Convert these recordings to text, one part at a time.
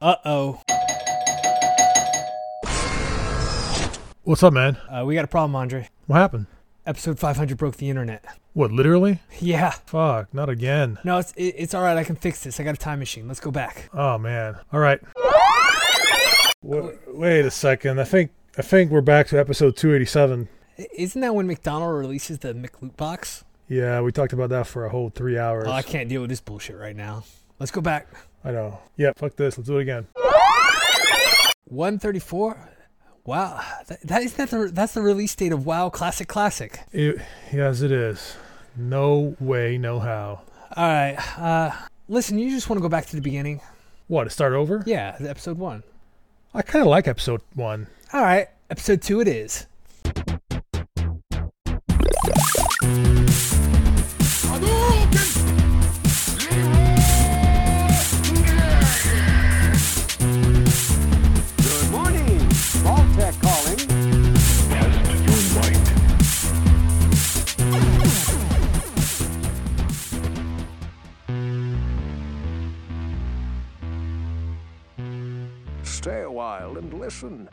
Uh oh. What's up, man? Uh, we got a problem, Andre. What happened? Episode 500 broke the internet. What, literally? Yeah. Fuck, not again. No, it's it, it's all right. I can fix this. I got a time machine. Let's go back. Oh man. All right. Wa- Wait a second. I think I think we're back to episode 287. Isn't that when McDonald releases the McLoot box? Yeah, we talked about that for a whole three hours. Oh, I can't deal with this bullshit right now. Let's go back. I know. Yeah, fuck this. Let's do it again. 134. Wow, that, that is that the that's the release date of WoW Classic Classic. It, yes, it is. No way, no how. All right. Uh, listen, you just want to go back to the beginning? What? To start over? Yeah, episode one. I kind of like episode one. All right, episode two it is. Listen.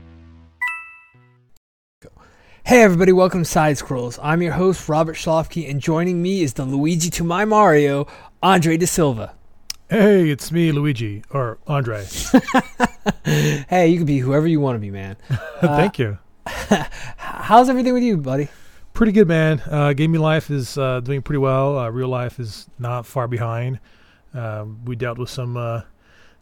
Hey everybody, welcome to Side Scrolls. I'm your host Robert Schlofke, and joining me is the Luigi to my Mario, Andre De Silva. Hey, it's me, Luigi or Andre. Hey, you can be whoever you want to be, man. Thank you. How's everything with you, buddy? Pretty good, man. Uh, gaming life is uh, doing pretty well. Uh, real life is not far behind. Um, we dealt with some uh,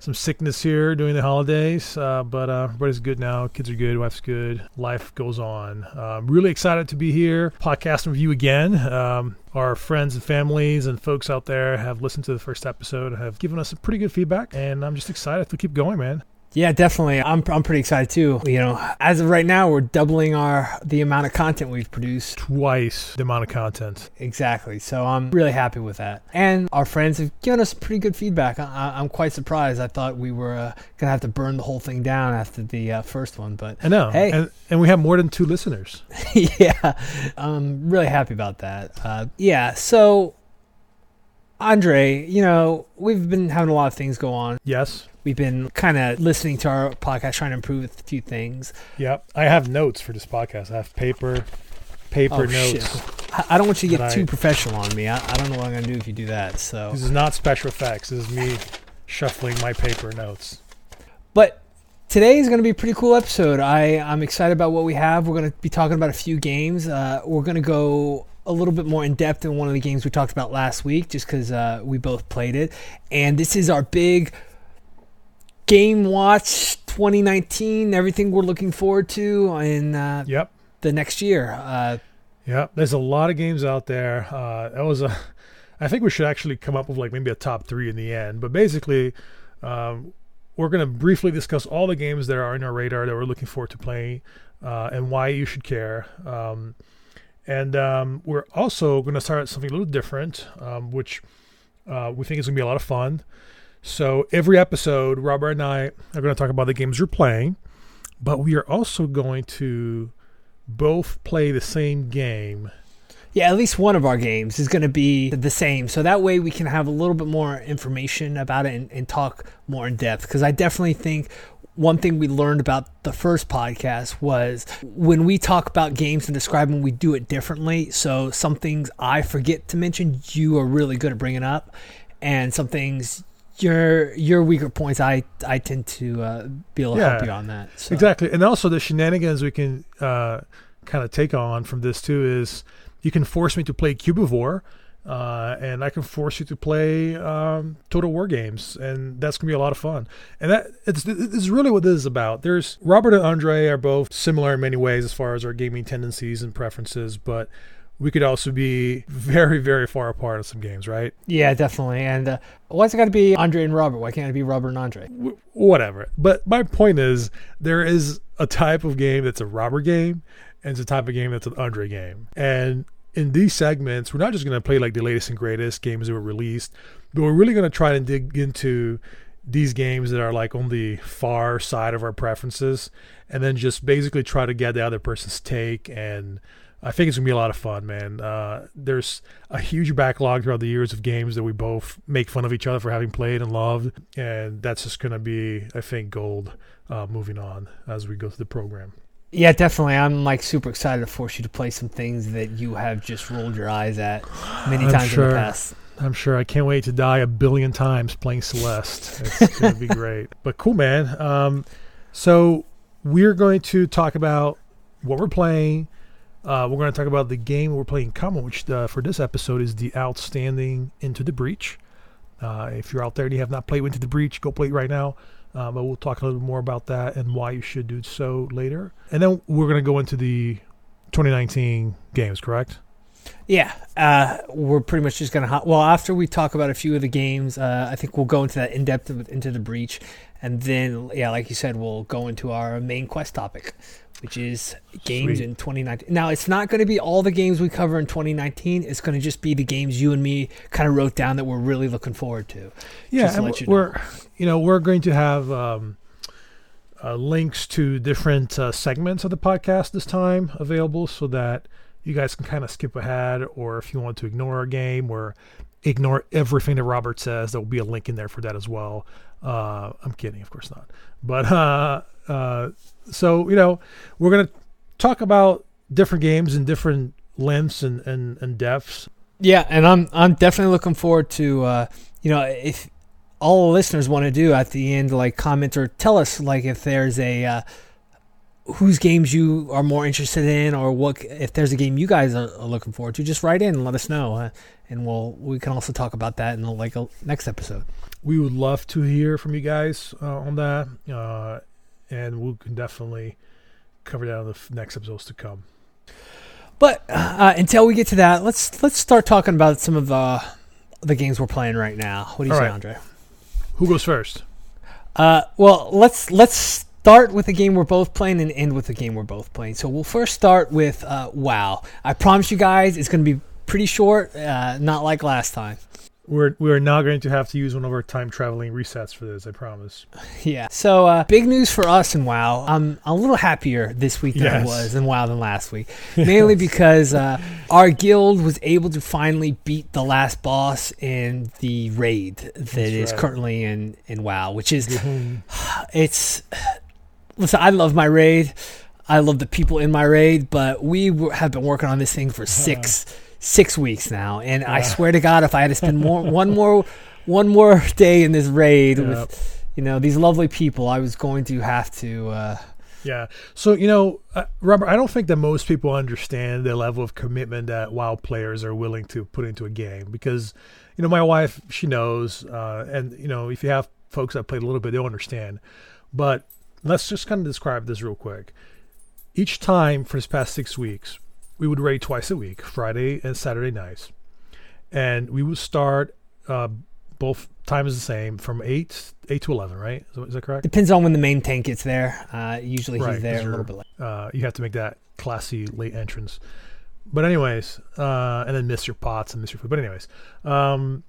some sickness here during the holidays, uh, but uh, everybody's good now. Kids are good. Wife's good. Life goes on. I'm really excited to be here, podcasting with you again. Um, our friends and families and folks out there have listened to the first episode, have given us some pretty good feedback, and I'm just excited to keep going, man. Yeah, definitely. I'm I'm pretty excited too. You know, as of right now, we're doubling our the amount of content we've produced. Twice the amount of content. Exactly. So I'm really happy with that. And our friends have given us pretty good feedback. I, I'm quite surprised. I thought we were uh, gonna have to burn the whole thing down after the uh, first one, but I know. Hey. And, and we have more than two listeners. yeah, I'm really happy about that. Uh, yeah, so Andre, you know, we've been having a lot of things go on. Yes. We've been kind of listening to our podcast, trying to improve a few things. Yep. I have notes for this podcast. I have paper, paper Oh, notes. shit. I, don't want you to get That I- too professional on me. I, I don't know what I'm gonna do if you do that. So, This is not special effects. This is me shuffling my paper notes. but today is gonna be a pretty cool episode. I I'm excited about what we have. We're gonna be talking about a few games. Uh, we're gonna go a little bit more in depth in one of the games we talked about last week, just because uh, we both played it. And this is our big game watch 2019. Everything we're looking forward to in uh, Yep. the next year. Uh, Yep. There's a lot of games out there. Uh, that was a. I think we should actually come up with like maybe a top three in the end. But basically, um, we're going to briefly discuss all the games that are on our radar that we're looking forward to playing uh, and why you should care. Um, and um, we're also going to start something a little different, um, which uh, we think is going to be a lot of fun. So every episode, Robert and I are going to talk about the games you're playing, but we are also going to both play the same game. Yeah, at least one of our games is going to be the same. So that way we can have a little bit more information about it and, and talk more in depth. Because I definitely think one thing we learned about the first podcast was when we talk about games and describe them, we do it differently. So some things I forget to mention, you are really good at bringing up. And some things. Your your weaker points, I I tend to uh, be able to help Yeah. you on that. So. Exactly. And also the shenanigans we can uh, kind of take on from this too is you can force me to play Cubivore. Uh, and I can force you to play um, Total War games, and that's gonna be a lot of fun. And that it's it's really what this is about. There's Robert and Andre are both similar in many ways as far as our gaming tendencies and preferences, but we could also be very very far apart on some games, right? Yeah, definitely. And uh, why's it got to be Andre and Robert? Why can't it be Robert and Andre? w- whatever. But my point is, there is a type of game that's a Robert game, and it's a type of game that's an Andre game. And in these segments, we're not just going to play like the latest and greatest games that were released, but we're really going to try and dig into these games that are like on the far side of our preferences, and then just basically try to get the other person's take and I think it's gonna be a lot of fun, man. Uh, there's a huge backlog throughout the years of games that we both make fun of each other for having played and loved, and that's just gonna be, I think, gold. Uh, moving on as we go through the program. Yeah, definitely. I'm like super excited to force you to play some things that you have just rolled your eyes at many I'm times sure. in the past. I'm sure. I can't wait to die a billion times playing Celeste. It's gonna be great. But cool, man. Um, so we're going to talk about what we're playing. Uh, we're going to talk about the game we're playing in common, which uh, for this episode is the outstanding Into the Breach. Uh, if you're out there and you have not played Into the Breach, go play it right now. Uh, but we'll talk a little more about that and why you should do so later. And then we're going to go into the 2019 games, correct? Yeah, uh, we're pretty much just gonna. Ho- well, after we talk about a few of the games, uh, I think we'll go into that in depth into the breach, and then yeah, like you said, we'll go into our main quest topic, which is games Sweet. in 2019. Now, it's not going to be all the games we cover in 2019. It's going to just be the games you and me kind of wrote down that we're really looking forward to. Yeah, to you we're you know we're going to have um, uh, links to different uh, segments of the podcast this time available, so that you guys can kind of skip ahead, or if you want to ignore a game or ignore everything that Robert says, there will be a link in there for that as well. Uh, I'm kidding, of course not. But uh, so you know we're gonna talk about different games in different lengths and, and, and depths. Yeah, and I'm I'm definitely looking forward to uh, you know if all the listeners want to do at the end like comment or tell us like if there's a uh, whose games you are more interested in or what if there's a game you guys are, are looking forward to just write in and let us know uh, and we'll we can also talk about that in the, like a next episode. we would love to hear from you guys uh, on that, uh, and we can definitely cover that on the next episodes to come. But uh, until we get to that, let's let's start talking about some of uh, the games we're playing right now. What do you All say, right. Andre? Who goes first? Uh, well, let's let's start with the game we're both playing and end with the game we're both playing. So we'll first start with uh, WoW. I promise you guys, it's going to be pretty short, uh, not like last time. We're we're now going to have to use one of our time traveling resets for this. I promise. Yeah. So uh, big news for us in WoW. I'm a little happier this week than I was in WoW than last week, mainly because uh, our guild was able to finally beat the last boss in the raid that is right. currently in in WoW, which is it's listen i love my raid i love the people in my raid but we w- have been working on this thing for six six weeks now and i swear to god if i had to spend more one more one more day in this raid Yep. with you know these lovely people i was going to have to uh Yeah. So you know, uh, Robert, I don't think that most people understand the level of commitment that WoW players are willing to put into a game because, you know, my wife she knows, uh, and you know, if you have folks that played a little bit, they'll understand. But let's just kind of describe this real quick. Each time for this past six weeks, we would raid twice a week, Friday and Saturday nights, and we would start. Uh, both times the same from eight eight to eleven, right? Is, is that correct? depends on when the main tank gets there uh usually Right, he's there a little bit late uh, you have to make that classy late entrance. But anyways, uh, and then miss your pots and miss your food. But anyways, um,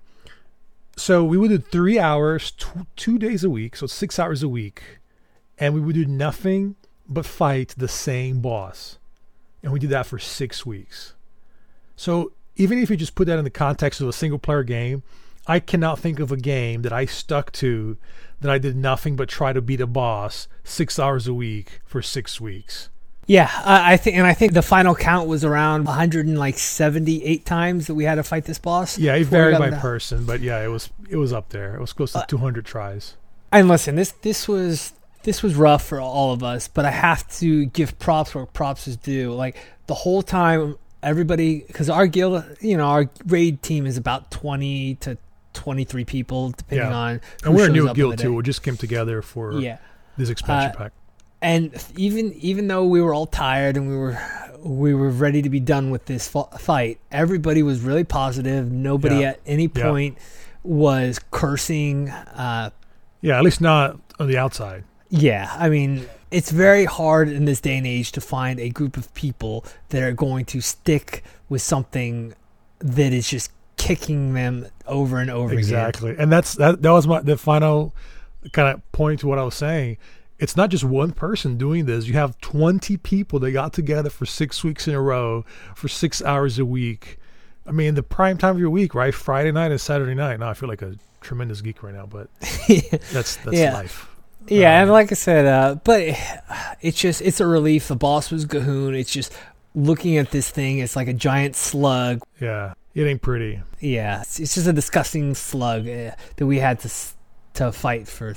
so we would do three hours, tw- two days a week, so six hours a week, and we would do nothing but fight the same boss, and we did that for six weeks. So even if you just put that in the context of a single player game, I cannot think of a game that I stuck to that I did nothing but try to beat a boss six hours a week for six weeks. yeah I, I think and i think the final count was around 178 times that we had to fight this boss Yeah, it varied by down. person, but yeah, it was it was up there. It was close to Uh, 200 tries. And listen, this this was this was rough for all of us, but I have to give props where props is due. Like the whole time, everybody, because our guild, you know, our raid team is about twenty to twenty three people, depending Yeah. on. Who And we're a new guild too. We just came together for Yeah, this expansion Uh, pack. and even even though we were all tired and we were we were ready to be done with this fight, everybody was really positive. Nobody Yeah. at any Yeah. point was cursing. Uh, Yeah, at least not on the outside. Yeah, I mean, it's very hard in this day and age to find a group of people that are going to stick with something that is just kicking them over and over again. Exactly, and that's that. That was my the final kind of point to what I was saying. it's not just one person doing this. You have 20 people that got together for six weeks in a row for six hours a week. I mean, the prime time of your week, right? Friday night and Saturday night. Now I feel like a tremendous geek right now, but that's that's Yeah. life. Yeah, Um, and like I said, uh, but it's just it's a relief. The boss was G'huun. It's just looking at this thing. It's like a giant slug. Yeah, it ain't pretty. Yeah, it's, it's just a disgusting slug uh, that we had to to fight for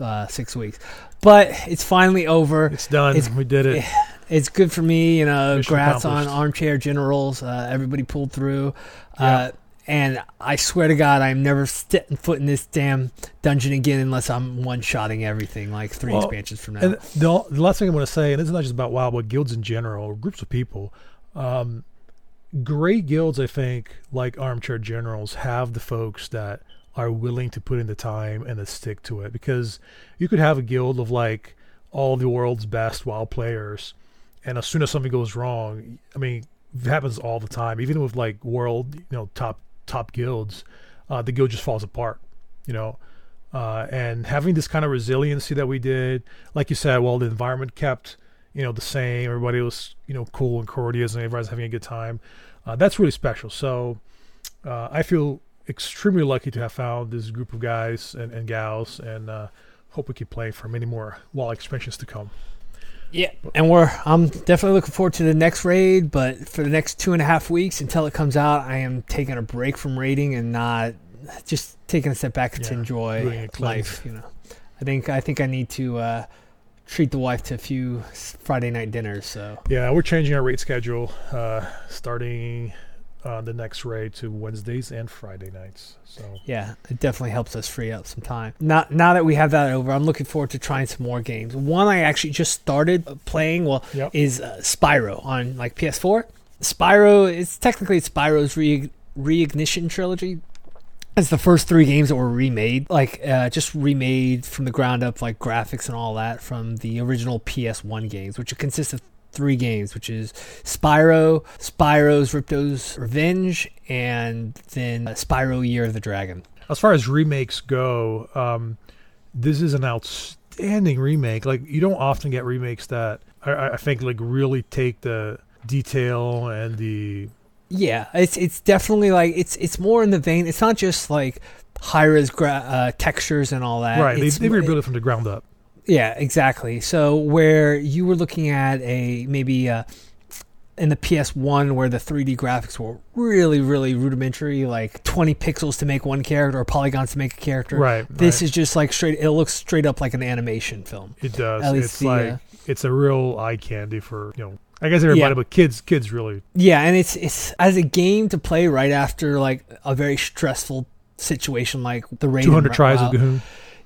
uh, six weeks. But it's finally over. It's done. It's- we did it. It's good for me. You know, Mission grats on. Armchair Generals. Uh, everybody pulled through. Yeah. And I swear to God, I'm never stepping foot in this damn dungeon again unless I'm one-shotting everything like three Well, expansions from now. And the, the last thing I want to say, and this is not just about WoW, but guilds in general, or groups of people. Um, great guilds, I think, like Armchair Generals, have the folks that are willing to put in the time and to stick to it. Because you could have a guild of like all the world's best WoW players, and as soon as something goes wrong, I mean, it happens all the time. Even with like world, you know, top top guilds, uh, the guild just falls apart. You know, uh, and having this kind of resiliency that we did, like you said, well, the environment kept, you know, the same. Everybody was, you know, cool and courteous, and everybody's having a good time. Uh, that's really special. So uh, I feel extremely lucky to have found this group of guys and, and gals, and uh, hope we keep playing for many more WoW expansions to come. Yeah, and we're I'm definitely looking forward to the next raid, but for the next two and a half weeks until it comes out, I am taking a break from raiding and not just taking a step back to Yeah, doing enjoy life. You know, I think I think I need to uh, treat the wife to a few Friday night dinners. So Yeah, we're changing our raid schedule, uh, starting uh, the next raid to Wednesdays and Friday nights. So yeah, it definitely helps us free up some time. Now now that we have that over, I'm looking forward to trying some more games. One I actually just started playing. Well, Yep. is uh, Spyro on like PS4. Spyro it's technically Spyro's re- reignition trilogy. It's the first three games that were remade, like uh, just remade from the ground up, like graphics and all that from the original PS1 games, which consist of three games, which is Spyro, Spyro's Ripto's Revenge, and then uh, Spyro Year of the Dragon. as far as remakes go, um, this is an outstanding remake. Like you don't often get remakes that I, I think like really take the detail and the Yeah, it's it's definitely like it's it's more in the vein. It's not just like high res gra- uh, textures and all that. right. They, It's they rebuilt it from the ground up. Yeah, exactly. So where you were looking at a maybe uh, in the PS1 where the 3D graphics were really really rudimentary, like 20 pixels to make one character or polygons to make a character. Right. This right. is just like straight. It looks straight up like an animation film. it does. at least It's the, like uh, it's a real eye candy for you know. I guess everybody, Yeah. but kids, kids really. Yeah, and it's it's as a game to play right after like a very stressful situation like the raid. Two hundred tries of G'huun.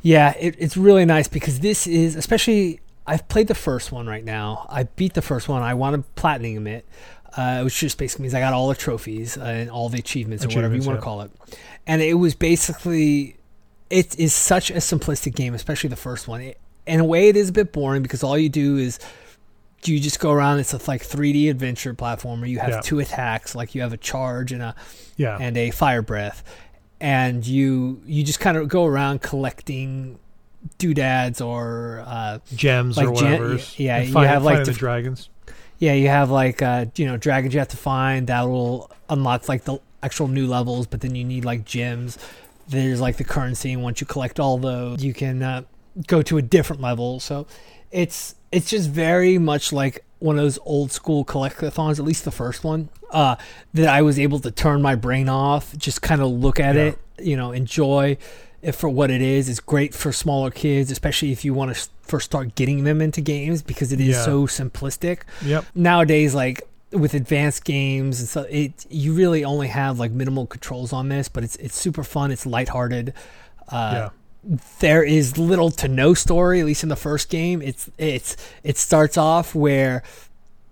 Yeah, it, it's really nice because this is especially. I've played the first one right now. I beat the first one. I want to platinum it, uh, which just basically means I got all the trophies and all the achievements, or whatever you Achievements, want to call it. And it was basically, it is such a simplistic game, especially the first one. It, in a way, it is a bit boring because all you do is you just go around. It's a like 3D adventure platformer. You have Yeah. two attacks, like you have a charge and a Yeah. and a fire breath and you you just kind of go around collecting doodads or uh Gems like or whatever. yeah, And you find- have, like, the dragons. yeah you have like uh you know dragons you have to find that will unlock like the actual new levels but then you need like gems there's like the currency and once you collect all those you can uh, go to a different level so it's it's just very much like one of those old school collectathons at least the first one uh that i was able to turn my brain off just kind of look at Yeah. it you know enjoy it for what it is it's great for smaller kids especially if you want to first start getting them into games because it is Yeah. so simplistic Yep. nowadays like with advanced games and so it you really only have like minimal controls on this but it's it's super fun it's lighthearted uh yeah. There is little to no story at least in the first game it's it's it starts off where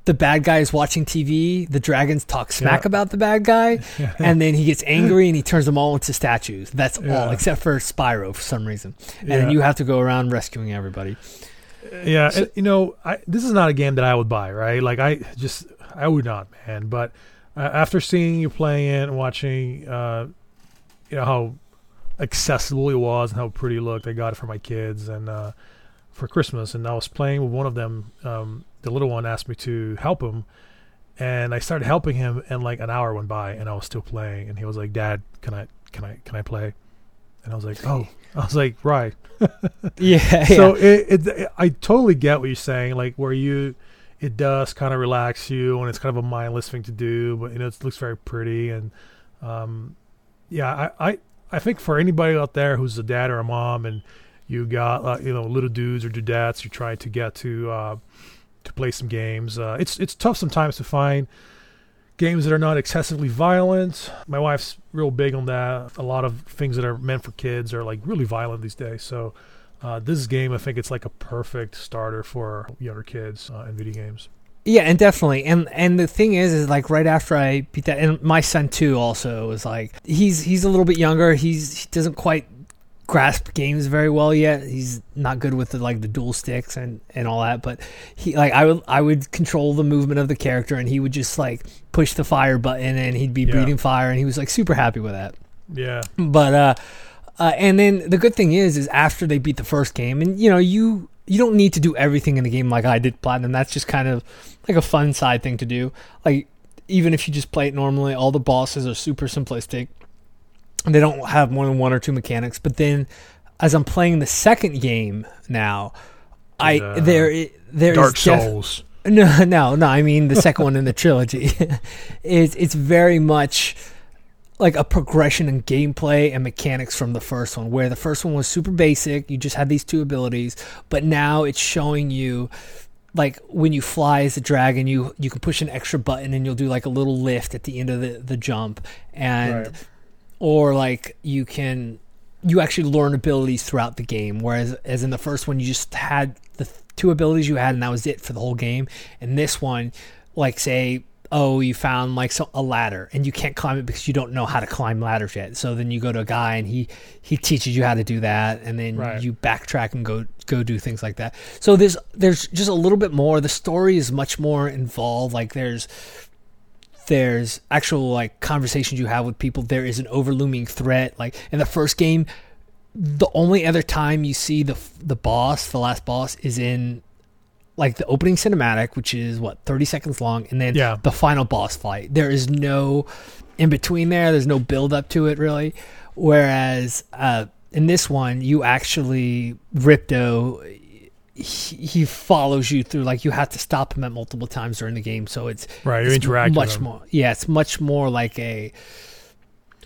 the bad guy is watching TV, the dragons talk smack Yeah. about the bad guy, and then he gets angry and he turns them all into statues. That's all, except for Spyro for some reason. And Yeah. then you have to go around rescuing everybody. Yeah, So- you know, I, this is not a game that I would buy, right? Like I just, I would not, man. But uh, after seeing you playing it and watching, uh, you know how accessible it was and how pretty it looked, I got it for my kids, and uh, for Christmas, and I was playing with one of them. Um, the little one asked me to help him, and I started helping him, and like an hour went by, and I was still playing, and he was like, "Dad, can I can I can I play?" And I was like, "Oh," I was like, "Right." Yeah. so yeah. it, it, I totally get what you're saying. Like where you, it does kind of relax you, and it's kind of a mindless thing to do, but you know it looks very pretty, and um, yeah, I, I I think for anybody out there who's a dad or a mom, and you got uh, you know little dudes or dudettes you're trying to get to uh, to play some games, uh, it's it's tough sometimes to find games that are not excessively violent. My wife's real big on that. A lot of things that are meant for kids are like really violent these days. So uh, this game, I think it's like a perfect starter for younger kids uh, in video games. Yeah, and definitely, and and the thing is, is like right after I beat that, and my son too also was like he's he's a little bit younger. He's he doesn't quite grasp games very well yet. He's not good with the, like the dual sticks and and all that. But he like I would I would control the movement of the character, and he would just like push the fire button, and he'd be Yeah. breathing fire, and he was like super happy with that. Yeah, But uh, uh, and then the good thing is, is after they beat the first game, and you know you you don't need to do everything in the game like I did platinum. That's just kind of like a fun side thing to do. Like even if you just play it normally, all the bosses are super simplistic. And they don't have more than one or two mechanics. But then, as I'm playing the second game now, I uh, there there is Dark def- Souls. no, no, no. I mean the second one in the trilogy. it's it's very much like a progression in gameplay and mechanics from the first one, where the first one was super basic. You just had these two abilities, but now it's showing you like when you fly as a dragon, you you can push an extra button and you'll do like a little lift at the end of the the jump, and Right. or like you can you actually learn abilities throughout the game whereas as in the first one you just had the two abilities you had and that was it for the whole game and this one like say oh you found like so, a ladder and you can't climb it because you don't know how to climb ladders yet. So then you go to a guy and he he teaches you how to do that and then Right. you backtrack and go go do things like that. So there's there's just a little bit more. The story is much more involved. Like there's there's actual like conversations you have with people. There is an overlooming threat. Like in the first game the only other time you see the the boss the last boss is in like the opening cinematic which is what 30 seconds long and then Yeah. the final boss fight. There is no in between there. There's no build up to it really. Whereas uh in this one you actually ripto he, he follows you through like you have to stop him at multiple times during the game. So it's Right, you interact much more yeah it's much more like a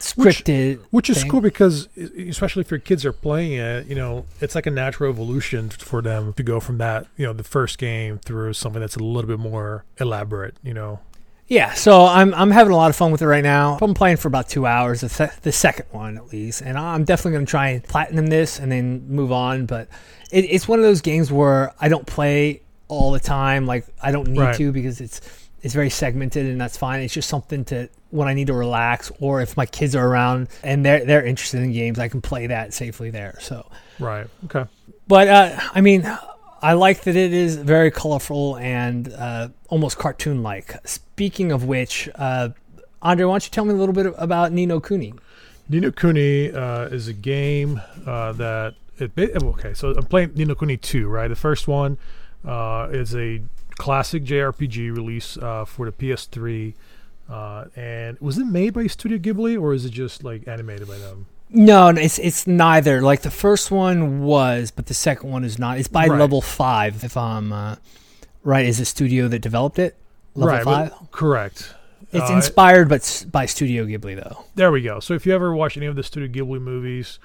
scripted which is thing. cool because especially if your kids are playing it you know it's like a natural evolution for them to go from that you know the first game through something that's a little bit more elaborate you know Yeah, so I'm I'm having a lot of fun with it right now. I'm playing for about two hours, the, se- the second one at least, and I'm definitely going to try and platinum this and then move on. But it, it's one of those games where I don't play all the time. Like I don't need Right. to because it's it's very segmented and that's fine. It's just something to when I need to relax or if my kids are around and they're they're interested in games, I can play that safely there. So right okay but uh, I mean, I like that it is very colorful and uh, almost cartoon like. Speaking of which, uh, Andre, why don't you tell me a little bit about Ni no Kuni? Ni no Kuni uh, is a game uh, that it, it- okay. So I'm playing Ni no Kuni 2, right? The first one uh, is a classic JRPG release uh, for the PS3. Uh, and was it made by Studio Ghibli or is it just like animated by them? No, it's it's neither. Like the first one was, but the second one is not. It's by Right. Level Five, if I'm uh, right. Is the studio that developed it Level right, Five? correct. It's Uh, inspired, but by Studio Ghibli though. There we go. So if you ever watch any of the Studio Ghibli movies,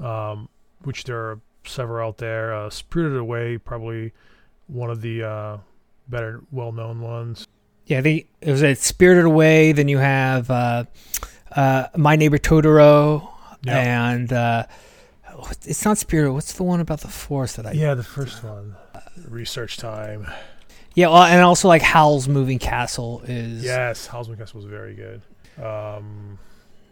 um, which there are several out there, uh, Spirited Away probably one of the uh, better, well-known ones. Yeah, they it was a Spirited Away. Then you have uh, uh, My Neighbor Totoro, Yeah. and uh, it's not Spirited. What's the one about the forest that I? Yeah, the first one. Research time. yeah, well, and also like Howl's Moving Castle is. Yes, Howl's Moving Castle was very good. Um,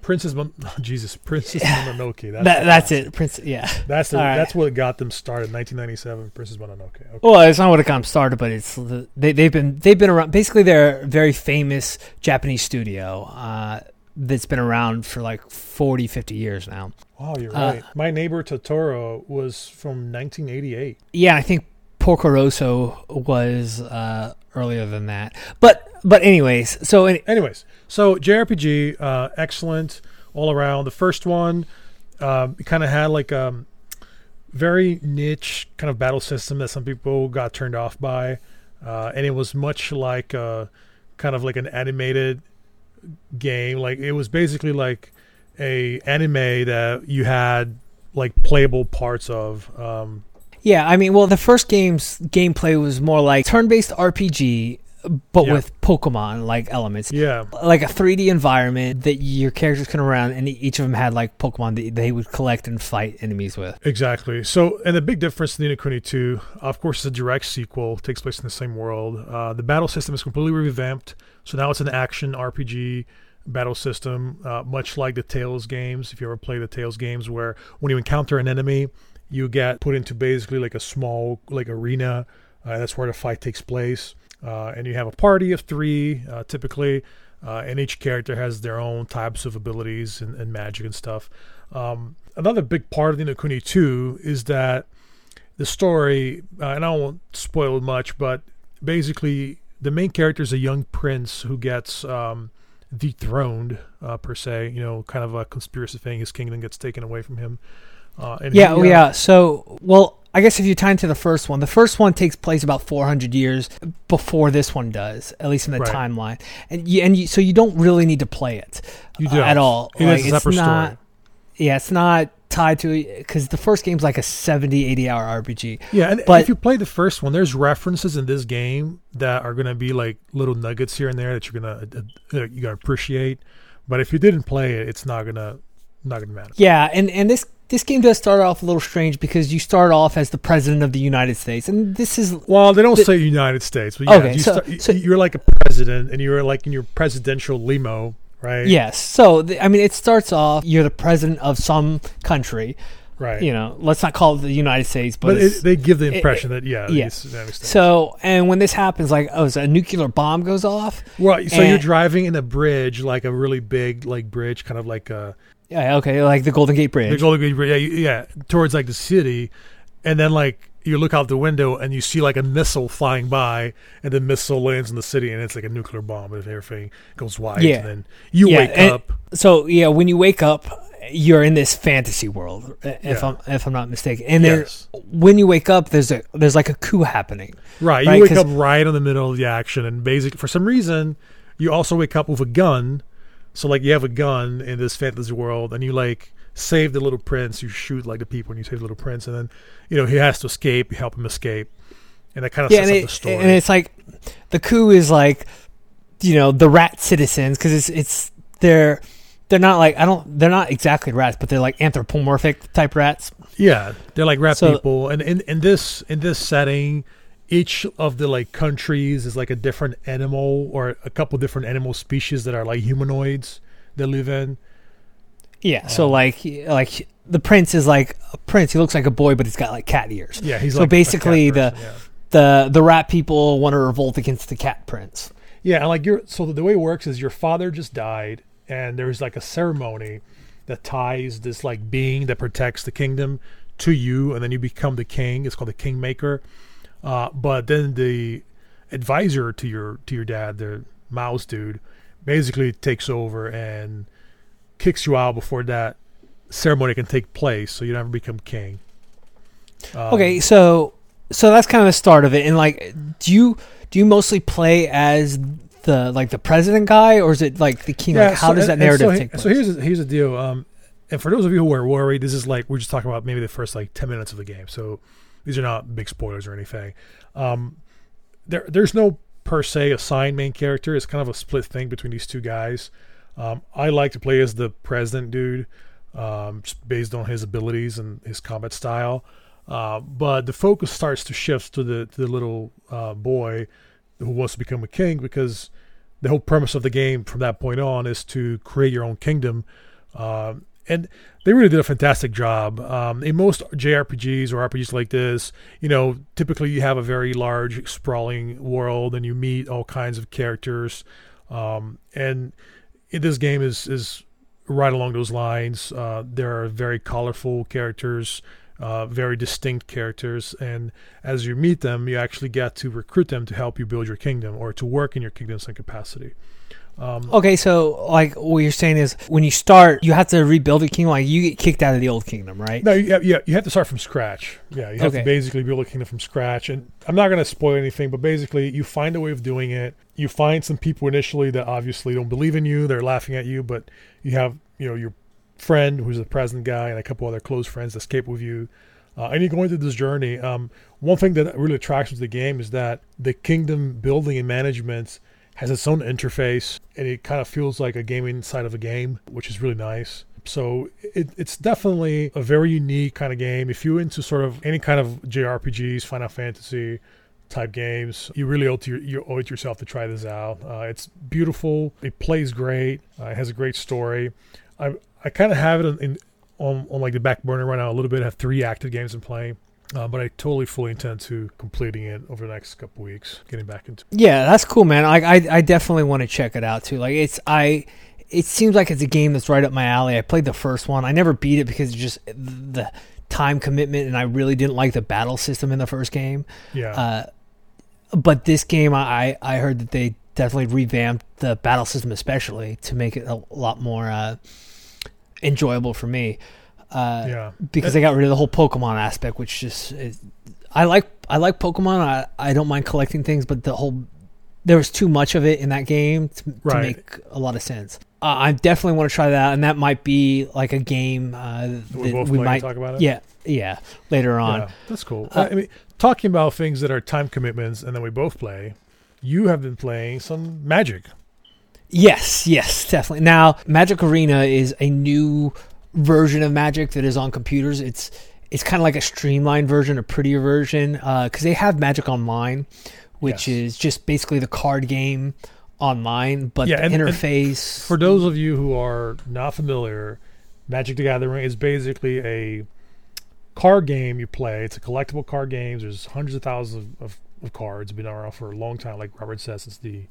Princess Mon- Jesus, Princess. Mononoke. That's that, that's it. Prince. Yeah. That's the, right. that's what got them started. 1997, Princess Mononoke. Okay. Well, it's not what it got 'em started, but it's they they've been they've been around. Basically, they're a very famous Japanese studio. Uh, that's been around for like 40, 50 years now. Wow, you're Uh, right. My neighbor Totoro was from 1988. Yeah, I think Porco Rosso was uh, earlier than that. But but anyways, so in, Anyways, so JRPG, uh, excellent all around. The first one um, kind of had like a very niche kind of battle system that some people got turned off by, uh, and it was much like a, kind of like an animated game. Like it was basically like a anime that you had like playable parts of. Um, yeah, I mean, well, the first game's gameplay was more like turn-based RPG, but Yeah. with Pokemon like elements. yeah, Like a 3D environment that your characters can around, and each of them had like Pokemon that they would collect and fight enemies with. Exactly. So, and the big difference in no Kuni 2, of course, is a direct sequel, takes place in the same world. Uh, the battle system is completely revamped. So now it's an action RPG battle system, uh, much like the Tales games. If you ever play the Tales games, where when you encounter an enemy, you get put into basically like a small like arena. Uh, that's where the fight takes place, and you have a party of three uh, typically, uh, and each character has their own types of abilities and, and magic and stuff. Um, another big part of the no Kuni 2 is that the story, uh, and I won't spoil much, but basically the main character is a young prince who gets um, dethroned, uh, per se. You know, kind of a conspiracy thing. His kingdom gets taken away from him. Uh, and Yeah, he, oh uh, yeah. So, well, I guess if you tie into the first one, the first one takes place about 400 years before this one does, at least in the Right. timeline. And you, and you, so you don't really need to play it You uh, don't. at all. It a it's not. story. Yeah, it's not tied to because the first game's like a 70, 80 hour RPG. Yeah, and But- if you play the first one, there's references in this game that are gonna be like little nuggets here and there that you're gonna uh, uh, you're gonna appreciate. But if you didn't play it, it's not gonna not gonna matter. Yeah, and and this this game does start off a little strange because you start off as the president of the United States, and this is Well, they don't The- say United States, but yeah, Okay, you so- start, so- you're like a president, and you're like in your presidential limo, right? yes. So the, I mean, it starts off you're the president of some country. right. You know, let's not call it the United States, but, but it, they give the it- impression that yeah, yeah. it's the United States. So, and when this happens, like, oh, so a nuclear bomb goes off. well, so you're driving in a bridge, like a really big like bridge, kind of like a Yeah, okay, like the Golden Gate Bridge. the Golden Gate Bridge, yeah, you- yeah, towards like the city, and then like you look out the window and you see like a missile flying by, and the missile lands in the city, and it's like a nuclear bomb, and everything goes wide, Yeah. and then you Yeah, wake up. so yeah, when you wake up, you're in this fantasy world, if Yeah. I'm if I'm not mistaken. And there, Yes. when you wake up, there's a there's like a coup happening. Right, you Right, wake 'cause- up right in the middle of the action, and basically, for some reason, you also wake up with a gun. So, like, you have a gun in this fantasy world, and you like save the little prince. You shoot like the people, and you save the little prince, and then you know he has to escape. You help him escape, and that kind of Yeah, sets up it- the story. and it's like the coup is like, you know, the rat citizens because it's it's they're they're not like I don't they're not exactly rats, but they're like anthropomorphic type rats. yeah, they're like rat So- people, and in in this in this setting. Each of the like countries is like a different animal or a couple different animal species that are like humanoids that live in. Yeah, so Um, like like the prince is like a prince. He looks like a boy, but he's got like cat ears. Yeah, he's So like a cat basically the- person, yeah. The the rat people want to revolt against the cat prince. Yeah, and like your so the way it works is your father just died, and there's like a ceremony that ties this like being that protects the kingdom to you, and then you become the king. It's called the kingmaker. Uh, but then the advisor to your to your dad, the mouse dude, basically takes over and kicks you out before that ceremony can take place, so you never become king. Um, Okay, so so that's kind of the start of it. And like, do you do you mostly play as the like the president guy, or is it like the king? like, how so- does that narrative so, he- take place? So here's here's the deal. Um, and for those of you who are worried, this is like we're just talking about maybe the first like ten minutes of the game. So these are not big spoilers or anything. Um, there there's no per se assigned main character. It's kind of a split thing between these two guys. Um, I like to play as the president dude, um, based on his abilities and his combat style. Uh, but the focus starts to shift to the to the little uh, boy who wants to become a king because the whole premise of the game from that point on is to create your own kingdom. Um, and they really did a fantastic job. Um, in most JRPGs or RPGs like this, you know, typically you have a very large, sprawling world and you meet all kinds of characters. Um, and this game is is right along those lines. Uh, there are very colorful characters, uh, very distinct characters, and as you meet them, you actually get to recruit them to help you build your kingdom or to work in your kingdom in some capacity. Um, Okay, so like what you're saying is when you start, you have to rebuild a kingdom. Like you get kicked out of the old kingdom, right? No, you yeah, you have to start from scratch. Yeah, you have Okay. to basically build a kingdom from scratch. And I'm not going to spoil anything, but basically, you find a way of doing it. You find some people initially that obviously don't believe in you. They're laughing at you, but you have, you know, your friend who's the president guy and a couple other close friends that escape with you. Uh, and you're going through this journey. Um, one thing that really attracts me to the game is that the kingdom building and management has its own interface, and it kind of feels like a gaming side of a game, which is really nice. So it, it's definitely a very unique kind of game. If you're into sort of any kind of JRPGs, Final Fantasy type games, you really owe, your, you owe it to yourself to try this out. Uh, it's beautiful. It plays great. Uh, it has a great story. I I kind of have it in, in on, on like the back burner right now a little bit. I have three active games in play. Uh, but I totally fully intend to completing it over the next couple weeks, getting back into. Yeah, that's cool, man. I I, I definitely want to check it out too. Like it's I. It seems like it's a game that's right up my alley. I played the first one. I never beat it because just the time commitment, and I really didn't like the battle system in the first game. Yeah, Uh, but this game, I I heard that they definitely revamped the battle system, especially to make it a lot more uh, enjoyable for me. Uh, yeah. because they got rid of the whole Pokemon aspect, which just is, I like. I like Pokemon. I I don't mind collecting things, but the whole there was too much of it in that game to, to make a lot of sense. Uh, I definitely want to try that, and that might be like a game uh, that we might. talk about it. Yeah, yeah. Later on, Yeah, that's cool. Uh, I mean, talking about things that are time commitments, and then we both play. You have been playing some Magic. Yes, yes, definitely. Now, Magic Arena is a new version of Magic that is on computers. It's it's kind of like a streamlined version, a prettier version, because they have Magic Online, which Yes. is just basically the card game online, but Yeah, the and- and interface. For those of you who are not familiar, Magic the Gathering is basically a card game you play. It's a collectible card game. There's hundreds of thousands of, of, of cards. Been around for a long time, like Robert said, since the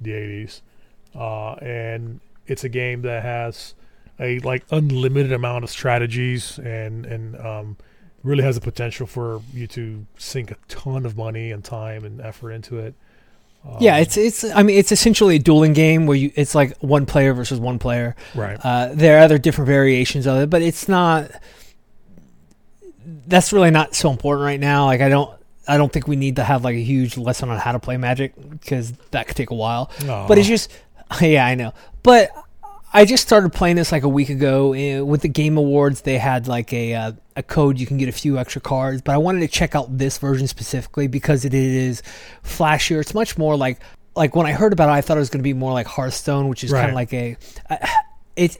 the 80s. Uh, and it's a game that has a like unlimited amount of strategies and and um, really has the potential for you to sink a ton of money and time and effort into it. yeah, Um, it's it's. I mean, it's essentially a dueling game where you it's like one player versus one player. right. Uh, there are other different variations of it, but it's not. That's really not so important right now. Like I don't, I don't think we need to have like a huge lesson on how to play Magic because that could take a while. But it's just, yeah, I know. But I just started playing this like a week ago eh, with the Game Awards. They had like a uh, a code you can get a few extra cards. But I wanted to check out this version specifically because it is flashier. It's much more like like when I heard about it, I thought it was going to be more like Hearthstone, which is kind of like a it's.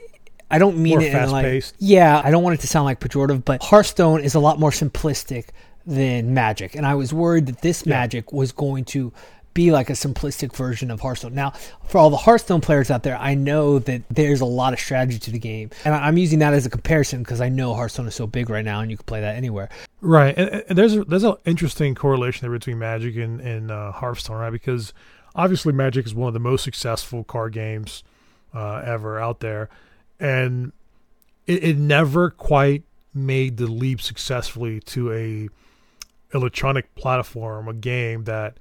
I don't mean More it in like fast-paced. yeah. I don't want it to sound like pejorative, but Hearthstone is a lot more simplistic than Magic, and I was worried that this Yeah. Magic was going to be like a simplistic version of Hearthstone. Now, for all the Hearthstone players out there, I know that there's a lot of strategy to the game, and I'm using that as a comparison because I know Hearthstone is so big right now, and you can play that anywhere. Right, and, and there's a, there's an interesting correlation there between Magic and, and uh, Hearthstone, right? Because obviously Magic is one of the most successful card games uh, ever out there, and it, it never quite made the leap successfully to a electronic platform, a game that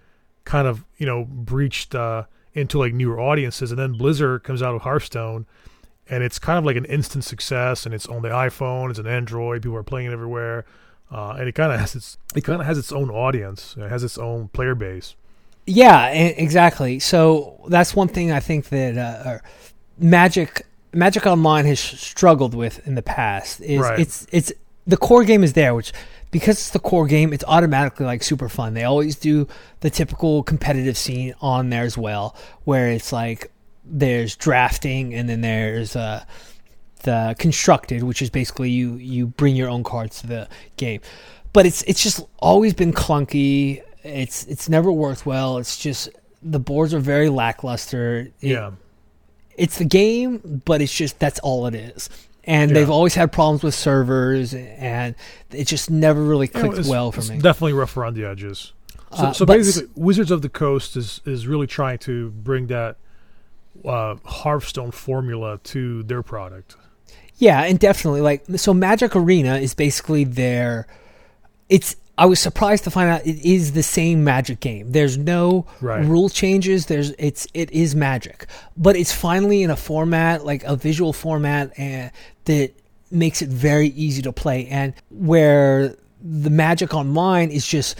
kind of you know breached uh, into like newer audiences, and then Blizzard comes out with Hearthstone. And it's kind of like an instant success, and it's on the iPhone, it's an Android. People are playing it everywhere uh, and it kind of has its it kind of has its own audience. It has its own player base. Yeah, exactly. So that's one thing I think that uh, uh, Magic Magic Online has struggled with in the past. Is Right. it's it's the core game is there, which because it's the core game, it's automatically like super fun. They always do the typical competitive scene on there as well, where it's like there's drafting and then there's uh, the constructed, which is basically you you bring your own cards to the game. But it's it's just always been clunky. It's it's never worked well. It's just the boards are very lackluster. It- yeah, it's the game, but it's just that's all it is. And Yeah. they've always had problems with servers, and it just never really You know, clicked well for it's me. Definitely rough around the edges. So, Uh, so basically, Wizards of the Coast is is really trying to bring that uh, Hearthstone formula to their product. Yeah, and definitely like so Magic Arena is basically their it's I was surprised to find out it is the same Magic game. There's no Right. rule changes. There's it's it is Magic, but it's finally in a format like a visual format and that makes it very easy to play. And where the Magic Online is just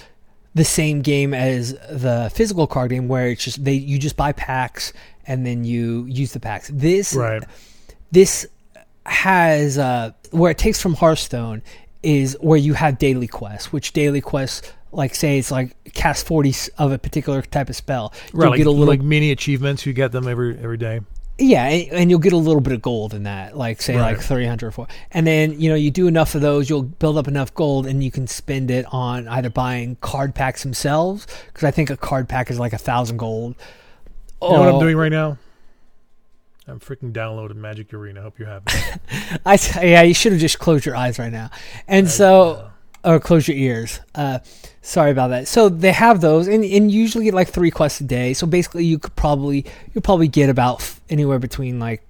the same game as the physical card game, where it's just they you just buy packs and then you use the packs. This Right. this has uh, where it takes from Hearthstone is where you have daily quests, which daily quests, like say it's like cast forty of a particular type of spell, Right, you'll like, get a little like mini achievements. You get them every every day. Yeah, and, and you'll get a little bit of gold in that, like say Right. like three hundred or four, and then you know you do enough of those, you'll build up enough gold, and you can spend it on either buying card packs themselves, because I think a card pack is like a thousand gold. You know what I'm oh. doing right now? I'm freaking downloading Magic Arena. Hope you have it. I yeah, you should have just closed your eyes right now, and so or close your ears. Uh, sorry about that. So they have those, and, and usually get like three quests a day. So basically, you could probably you'll probably get about f- anywhere between like.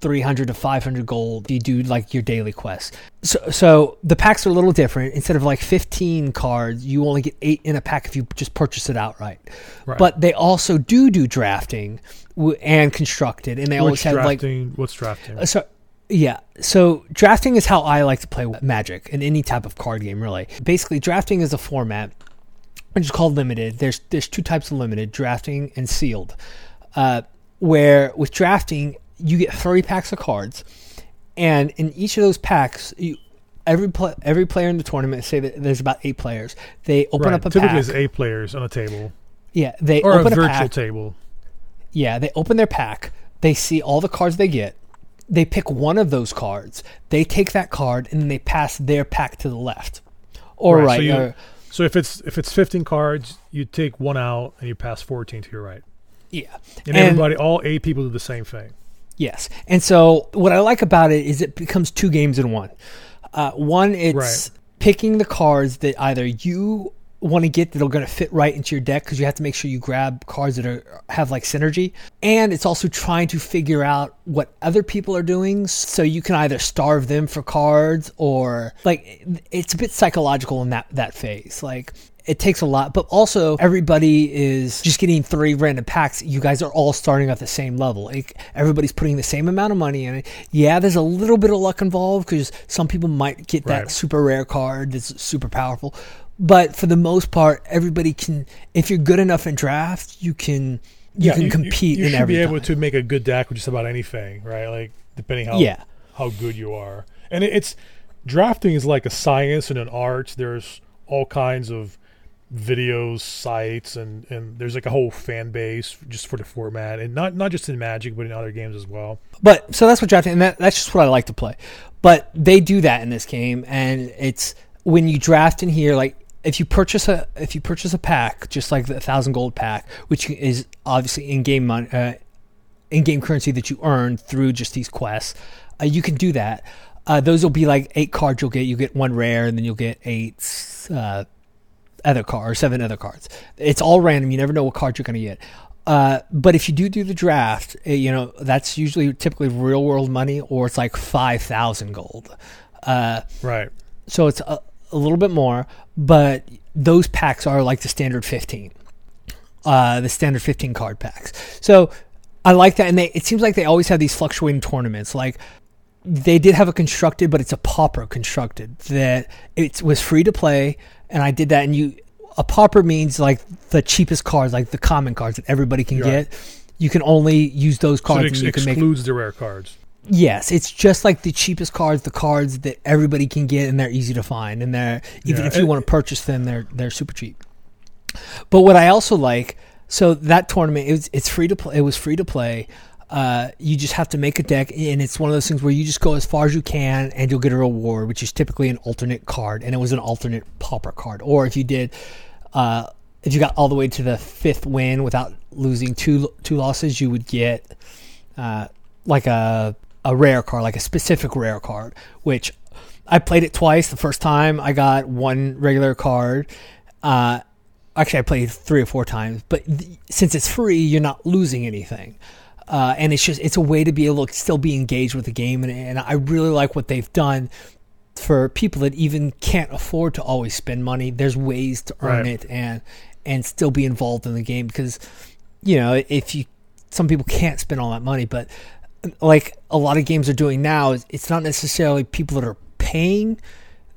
300 to 500 gold if you do like your daily quests so so the packs are a little different instead of like 15 cards you only get 8 in a pack if you just purchase it outright Right. but they also do do drafting and constructed and they always Which have like drafting? what's drafting? uh, So, yeah. So drafting is how I like to play Magic in any type of card game. Really, basically, drafting is a format which is called limited. There's there's two types of limited: drafting and sealed. Uh, where with drafting, you get three packs of cards, and in each of those packs, you. Every pl- every player in the tournament, say that there's about eight players. They open right. up a Typically, pack. it's eight players on a table yeah, they or a open a, virtual pack. table. Yeah, they open their pack. They see all the cards they get. They pick one of those cards. They take that card and then they pass their pack to the left or Right, right. so you- or- So if it's if it's 15 cards, you take one out and you pass 14 to your right. yeah. And, And- everybody, all eight people do the same thing. Yes. And so what I like about it is it becomes two games in one. Uh, one, it's Right. picking the cards that either you want to get that are going to fit right into your deck because you have to make sure you grab cards that are have like synergy and it's also trying to figure out what other people are doing so you can either starve them for cards or like it's a bit psychological in that that phase like it takes a lot, but also everybody is just getting three random packs. You guys are all starting at the same level. Like, everybody's putting the same amount of money in it. Yeah, there's a little bit of luck involved because some people might get that Right. super rare card that's super powerful. But for the most part, everybody can. If you're good enough in draft, you can you can compete You, in should be able time. to make a good deck with just about anything, right? Like depending how Yeah. how good you are. And it, it's drafting is like a science and an art. There's all kinds of videos, sites, and and there's like a whole fan base just for the format, and not not just in Magic, but in other games as well. But so that's what drafting, and that, that's just what I like to play. But they do that in this game, and it's when you draft in here, like if you purchase a if you purchase a pack, just like the thousand gold pack, which is obviously in game money, uh, in game currency that you earn through just these quests, uh, you can do that. Uh, those will be like eight cards you'll get. You get one rare, and then you'll get eight uh, other cards or seven other cards. It's all random. You never know what card you're going to get. Uh, but if you do do the draft, uh, you know that's usually typically real world money, or it's like five thousand gold. Uh, Right. so it's a, a little bit more, but those packs are like the standard 15. Uh, the standard 15 card packs. So I like that. And they, it seems like they always have these fluctuating tournaments. Like they did have a constructed, but it's a pauper constructed that it was free to play. And I did that. And you, a pauper means like the cheapest cards, like the common cards that everybody can Right. get. You can only use those So cards it ex- and you can make excludes the rare cards. Yes, it's just like the cheapest cards, the cards that everybody can get, and they're easy to find, and they're even Yeah, if you it- want to purchase them, they're they're super cheap. But what I also like, so that tournament, it was, it's free to play. It was free to play. Uh, you just have to make a deck, and it's one of those things where you just go as far as you can, and you'll get a reward, which is typically an alternate card, and it was an alternate pauper card. Or if you did, uh, if you got all the way to the fifth win without losing two two losses, you would get uh, like a a rare card, like a specific rare card, which I played it twice. The first time I got one regular card. Uh, actually, I played three or four times, but th- since it's free, you're not losing anything. uh, and it's just it's a way to be able to still be engaged with the game, and, and I really like what they've done for people that even can't afford to always spend money. There's ways to earn Right. it and and still be involved in the game because you know if you some people can't spend all that money, but like a lot of games are doing now, it's not necessarily people that are paying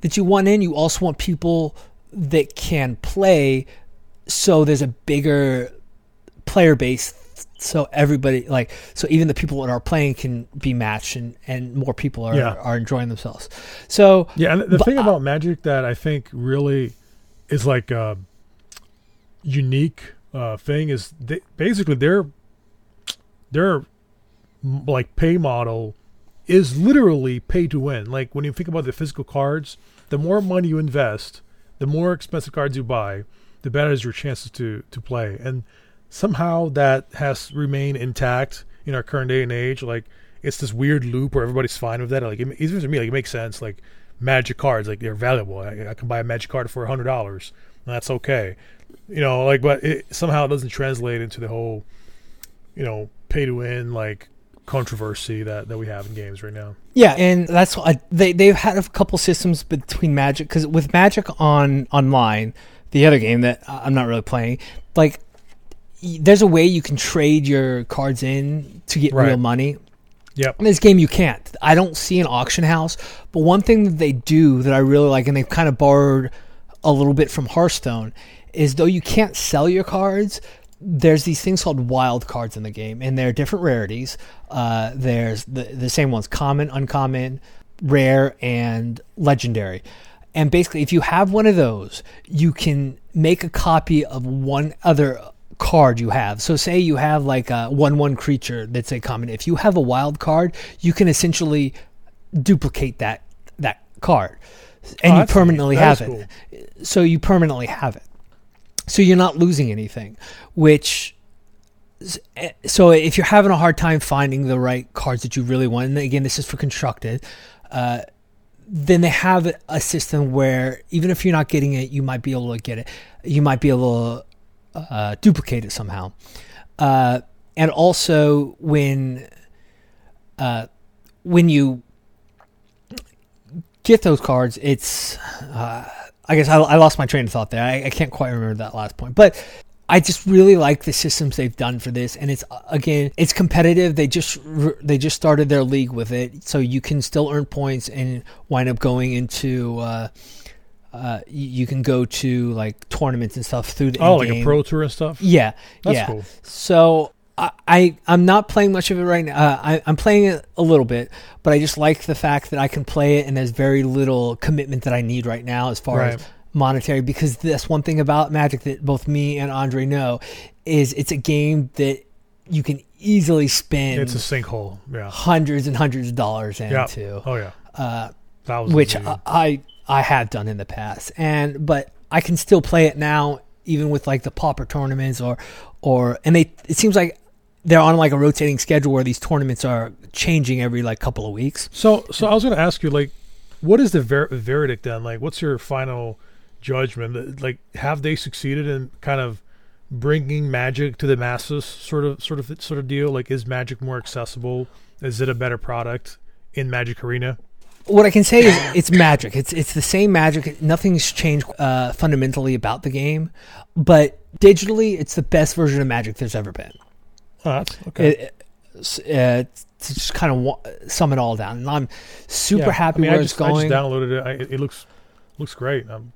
that you want in. You also want people that can play, so there's a bigger player base. So everybody like so even the people that are playing can be matched and, and more people are, Yeah. are enjoying themselves. So Yeah, and the But thing about Magic that I think really is like a unique uh, thing is they, basically their m- like pay model is literally pay to win. Like when you think about the physical cards, the more money you invest, the more expensive cards you buy, the better is your chances to to play. And somehow that has remained intact in our current day and age. Like it's this weird loop where everybody's fine with that. Like it, even to me, like it makes sense. Like magic cards, like they're valuable. I, I can buy a magic card for a hundred dollars. And that's okay. You know, like but it somehow it doesn't translate into the whole, you know, pay to win like controversy that that we have in games right now. Yeah, and that's why they they've had a couple systems between Magic because with Magic on online, the other game that I'm not really playing, like there's a way you can trade your cards in to get real money. Yep. In this game, you can't. I don't see an auction house, but one thing that they do that I really like, and they've kind of borrowed a little bit from Hearthstone, is though you can't sell your cards, there's these things called wild cards in the game, and they're different rarities. Uh, there's the the same ones: common, uncommon, rare, and legendary. And basically, if you have one of those, you can make a copy of one other card you have. So, say you have like a one-one creature that's a common. If you have a wild card, you can essentially duplicate that that card, and Oh, you permanently have That it. So you permanently have it. So you're not losing anything. Which, so if you're having a hard time finding the right cards that you really want, and again, this is for constructed. Uh, then they have a system where even if you're not getting it, you might be able to get it. You might be able to uh, duplicate it somehow. Uh, and also when uh, when you get those cards, it's uh, I guess I, I lost my train of thought there. I, I can't quite remember that last point, but I just really like the systems they've done for this, and it's again, it's competitive. They just they just started their league with it, so you can still earn points and wind up going into. Uh, uh, you, can go to like tournaments and stuff through the Oh, like a pro tour and stuff. Yeah, That's yeah. cool. So I, I I'm not playing much of it right now. Uh, I, I'm playing it a little bit, but I just like the fact that I can play it and there's very little commitment that I need right now as far as monetary. Because that's one thing about Magic that both me and Andre know is it's a game that you can easily spend It's a sinkhole. Yeah. hundreds and hundreds of dollars Yeah. into Oh yeah. uh, Thousands. which. I, I I have done in the past, and but I can still play it now, even with like the pauper tournaments or or and they it seems like they're on like a rotating schedule where these tournaments are changing every like couple of weeks. So, so I was going to ask you, like, what is the ver- verdict then? Like, what's your final judgment? Like, have they succeeded in kind of bringing magic to the masses, sort of, sort of, sort of deal? Like, is magic more accessible? Is it a better product in Magic Arena? What I can say is it's magic. It's it's the same magic. Nothing's changed uh, fundamentally about the game, but digitally, it's the best version of Magic there's ever been. Oh, that's okay. It, it's, uh, to just kind of wa- sum it all down, and I'm super Yeah. happy I mean, where I it's just, going. I just downloaded it. I, it looks looks great. I'm,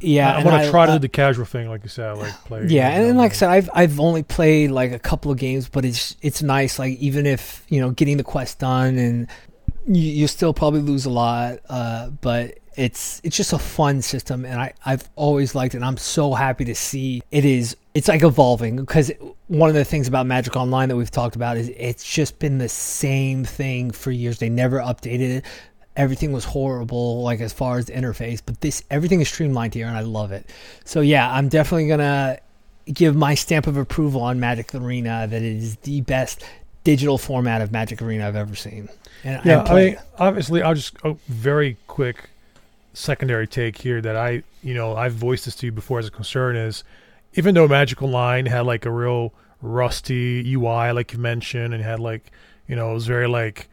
yeah, I'm and gonna try to do the casual thing, like you said, like play. Yeah, and, and like I I said, I've I've only played like a couple of games, but it's it's nice. Like even if you know getting the quest done, and you, you still probably lose a lot, uh, but it's it's just a fun system, and I I've always liked it. and I'm so happy to see it is it's like evolving because one of the things about Magic Online that we've talked about is it's just been the same thing for years. They never updated it. Everything was horrible, like as far as the interface, but this everything is streamlined here, and I love it. So yeah, I'm definitely gonna give my stamp of approval on Magic Arena that it is the best digital format of Magic Arena I've ever seen. And Yeah, I mean, obviously, I'll just a very quick secondary take here that I, you know, I've voiced this to you before as a concern is, even though Magic Online had like a real rusty UI, like you mentioned, and had like you know it was very like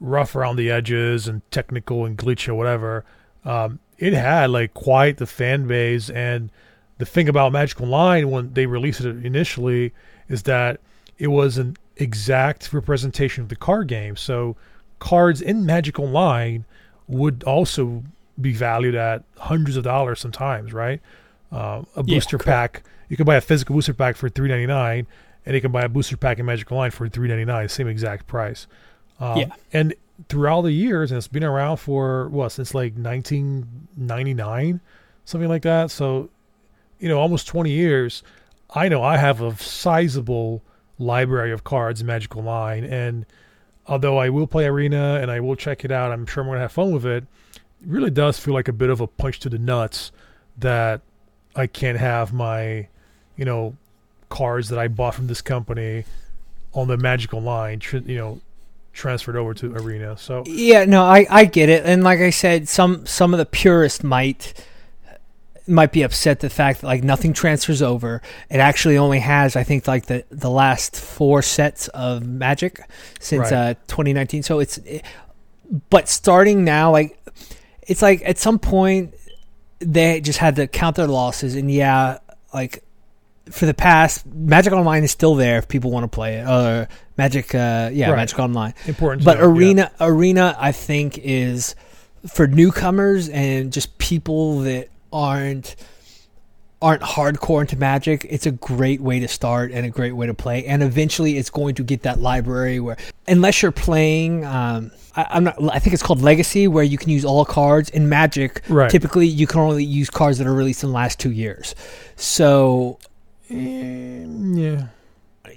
rough around the edges and technical and glitchy or whatever. Um, it had like quite the fan base, and the thing about Magic Online when they released it initially is that it was an exact representation of the card game. So cards in Magic Online would also be valued at hundreds of dollars sometimes, right? Uh, a booster correct. pack, you can buy a physical booster pack for three ninety nine, and you can buy a booster pack in Magic Online for three ninety nine, same exact price. Um, Yeah. and throughout the years, and it's been around for what since like nineteen ninety nine, something like that. So, you know, almost twenty years. I know I have a sizable library of cards in Magic Online, and although I will play Arena and I will check it out, I'm sure I'm going to have fun with it. Really does feel like a bit of a punch to the nuts that I can't have my, you know, cards that I bought from this company on the Magic Online, tr- you know, transferred over to Arena. So Yeah, no, I, I get it, and like I said, some some of the purists might might be upset the fact that like nothing transfers over. It actually only has, I think, like the the last four sets of Magic since Right. uh 2019. So it's, it, but starting now, like it's like at some point they just had to count their losses, and yeah, like for the past, Magic Online is still there if people want to play it. Or Magic, uh, yeah, Right. Magic Online important. but yeah. arena arena i think is for newcomers and just people that aren't aren't hardcore into magic it's a great way to start and a great way to play and eventually it's going to get that library where unless you're playing um I, i'm not i think it's called legacy where you can use all cards in magic Right. typically you can only use cards that are released in the last two years so Mm, yeah.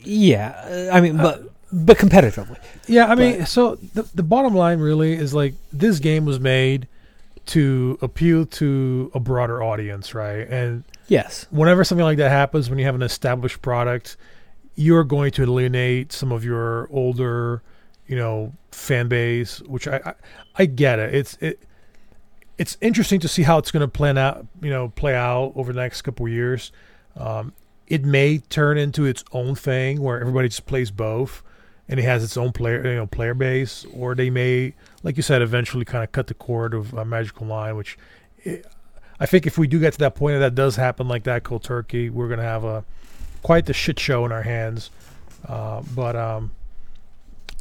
yeah uh, i mean but but competitively Yeah, I mean, so the the bottom line really is like this game was made to appeal to a broader audience, right? And yes whenever something like that happens, when you have an established product, you're going to alienate some of your older, you know, fan base. Which I I, I get it. It's it. It's interesting to see how it's going to plan out, you know, play out over the next couple years. Um, it may turn into its own thing where everybody just plays both, and it has its own player, you know, player base. Or they may, like you said, eventually kind of cut the cord of uh, Magic Online, which eh, I think if we do get to that point, that does happen like that, cold turkey, we're gonna have a quite the shit show in our hands. Uh, but um,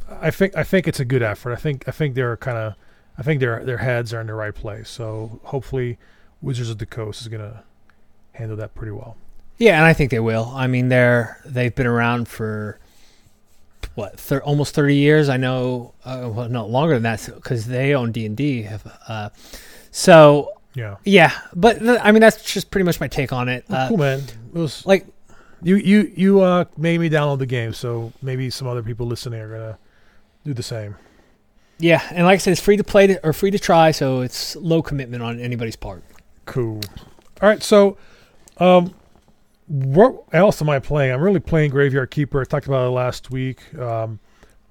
I think I think it's a good effort. I think I think they're kind of I think their their heads are in the right place. So hopefully, Wizards of the Coast is gonna handle that pretty well. Yeah, and I think they will. I mean, they're they've been around for what thir- almost thirty years. I know, uh, well, no longer than that because they own D and D. Uh, so Yeah, yeah, but th- I mean that's just pretty much my take on it. Well, Uh, cool man. It was like you you you uh made me download the game, so maybe some other people listening are gonna do the same. yeah, and like I said, it's free to play to, or free to try, so it's low commitment on anybody's part. Cool. All right, so um, what else am I playing? I'm really playing Graveyard Keeper. I talked about it last week. Um,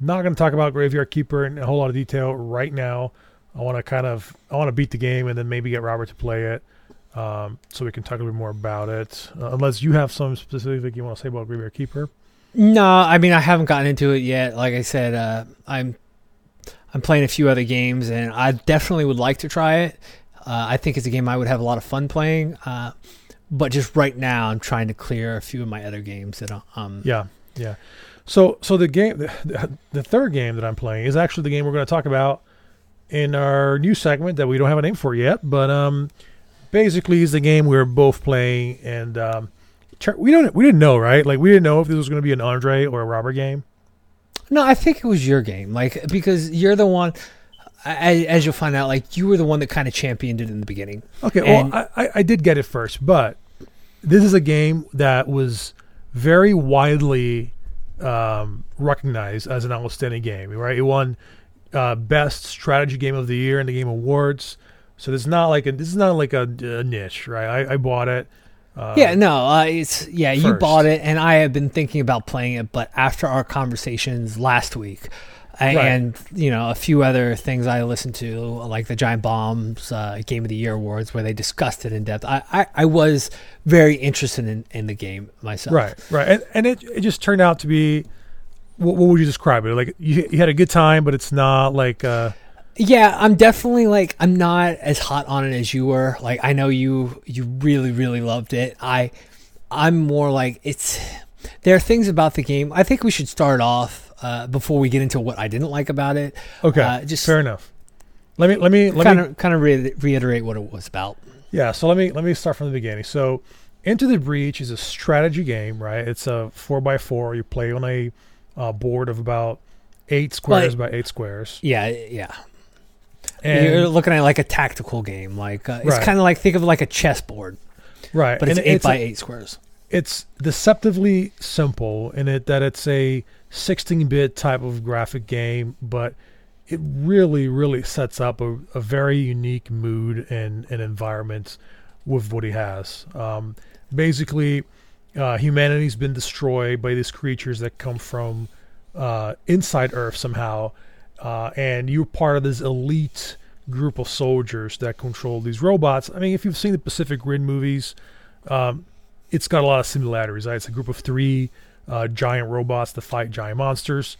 not going to talk about Graveyard Keeper in a whole lot of detail right now. I want to kind of I want to beat the game and then maybe get Robert to play it, um, so we can talk a little bit more about it. Uh, unless you have some specific you want to say about Graveyard Keeper. No, I mean I haven't gotten into it yet. Like I said, uh, I'm I'm playing a few other games, and I definitely would like to try it. Uh, I think it's a game I would have a lot of fun playing. Uh, but just right now, I'm trying to clear a few of my other games that um Yeah, yeah. So so the game the, the third game that I'm playing is actually the game we're going to talk about in our new segment that we don't have a name for yet, but um basically is the game we are both playing and um we don't we didn't know, right? Like we didn't know if this was going to be an Andre or a Robert game. No, I think it was your game, like because you're the one. As you'll find out, like you were the one that kind of championed it in the beginning. Okay, And- well, I, I- I did get it first, but this is a game that was very widely um, recognized as an outstanding game. Right, it won uh, best strategy game of the year in the Game Awards. So this is not like a this is not like a, a niche, right? I, I bought it. Uh, yeah, no, uh, it's yeah. You bought it, and I have been thinking about playing it, but after our conversations last week, Right. and you know a few other things I listened to, like the Giant Bomb's uh, Game of the Year awards, where they discussed it in depth. I, I, I was very interested in, in the game myself. Right, right, and and it it just turned out to be. What, what would you describe it? Like you, you had a good time, but it's not like uh, Yeah, I'm definitely like I'm not as hot on it as you were. Like I know you you really really loved it. I I'm more like it's there are things about the game. I think we should start off uh, before we get into what I didn't like about it. okay, Uh, just fair enough. Let me let me let kind me of kind of re- reiterate what it was about. Yeah, so let me let me start from the beginning. So, Into the Breach is a strategy game, right? It's a four by four. You play on a uh, board of about eight squares by eight squares, Yeah, yeah. And You're looking at like a tactical game. Like uh, it's Right. kind of like think of it like a chessboard, right, but it's and eight by a- eight squares. It's deceptively simple in it that it's a 16-bit type of graphic game, but it really, really sets up a, a very unique mood and, and environment with what he has. Um, basically, uh, humanity's been destroyed by these creatures that come from uh, inside Earth somehow, uh, and you're part of this elite group of soldiers that control these robots. I mean, if you've seen the Pacific Rim movies, um, it's got a lot of similarities. Right? It's a group of three uh, giant robots that fight giant monsters.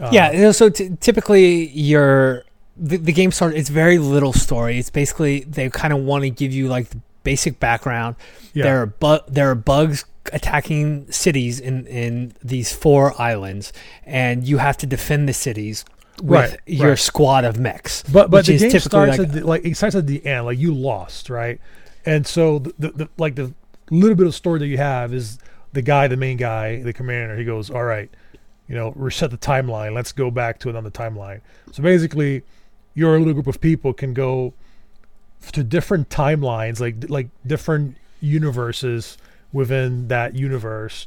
Uh, yeah. So t- typically, your the, the game starts. It's very little story. It's basically they kind of want to give you like the basic background. yeah, There are bu- there are bugs attacking cities in in these four islands, and you have to defend the cities with Right, your right. squad of mechs. but but the game starts like- at the, like it starts at the end. Like you lost, right? And so the, the, the like the little bit of story that you have is the guy, the main guy, the commander. He goes, "All right, you know, reset the timeline. Let's go back to another timeline." So basically, your little group of people can go to different timelines, like like different universes within that universe,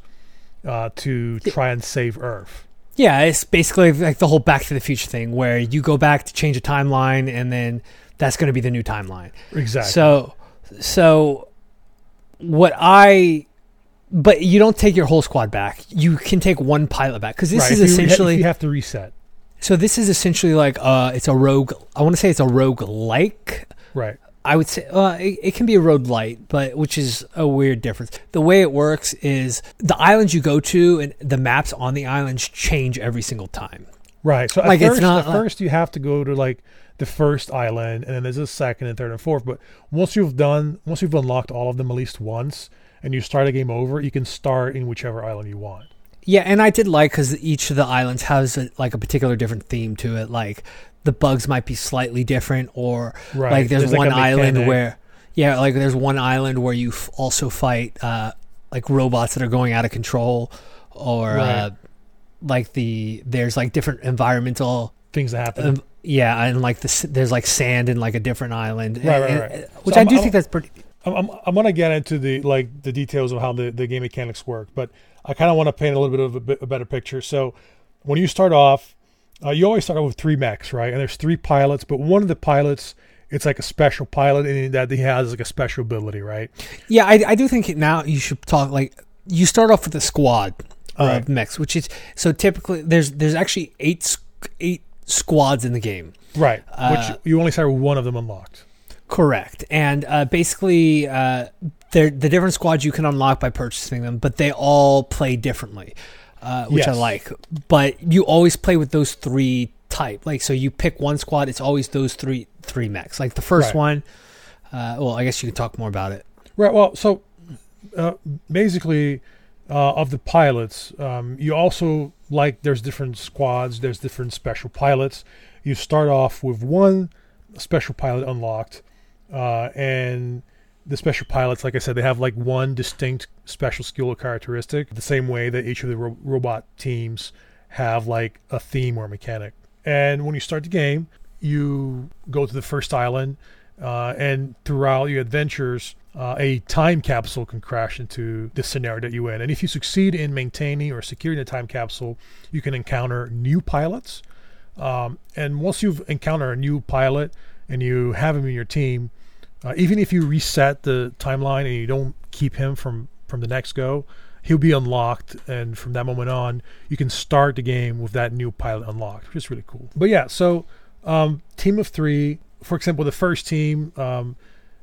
uh, to try and save Earth. Yeah, it's basically like the whole Back to the Future thing, where you go back to change a timeline, and then that's going to be the new timeline. Exactly. So, so what I, but you don't take your whole squad back. You can take one pilot back because this Right, is if essentially. you have to reset. so this is essentially like uh, it's a rogue. I want to say it's a rogue like. Right. I would say uh, it, it can be a roguelite, but which is a weird difference. The way it works is the islands you go to and the maps on the islands change every single time. Right. So at Like, first, not at first you have to go to like the first island, and then there's a second and third and fourth. But once you've done, once you've unlocked all of them at least once, and you start a game over, you can start in whichever island you want. Yeah, and I did like because each of the islands has a, like a particular different theme to it. Like the bugs might be slightly different, or Right. like there's, There's, one a island where, yeah, like there's one island where you f- also fight uh, like robots that are going out of control, or uh, like the there's like different environmental. Things that happen. Um, yeah, and like the, there's like sand in like a different island, Right, right, and- right. and- which So I I'm- do I'm- think that's pretty. I'm, I'm, I'm gonna get into the like the details of how the, the game mechanics work, but I kind of want to paint a little bit of a, bit, a better picture. So when you start off, uh, you always start off with three mechs, right? And there's three pilots, but one of the pilots, it's like a special pilot, and that he has like a special ability, right? Yeah, I, I do think now you should talk like you start off with a squad of Right. mechs, which is so typically there's there's actually eight eight squads in the game. Right. Uh, Which you only start with one of them unlocked. Correct, and uh, basically uh, they're the different squads you can unlock by purchasing them, but they all play differently, uh, which I like. But you always play with those three type. Like so, you pick one squad, it's always those three three mechs. Like the first Right. one. Uh, well, I guess you can talk more about it. Right. Well, so uh, basically, uh, of the pilots, um, you also like there's different squads, there's different special pilots. You start off with one special pilot unlocked, uh, and the special pilots, like I said, they have like one distinct special skill or characteristic, the same way that each of the ro- robot teams have like a theme or mechanic. And when you start the game, you go to the first island, uh, and throughout your adventures, uh, a time capsule can crash into the scenario that you're in. And if you succeed in maintaining or securing the time capsule, you can encounter new pilots. Um, and once you've encountered a new pilot and you have him in your team, uh, even if you reset the timeline and you don't keep him from from the next go, he'll be unlocked, and from that moment on, you can start the game with that new pilot unlocked, which is really cool. But yeah, so um, team of three, for example, the first team, um,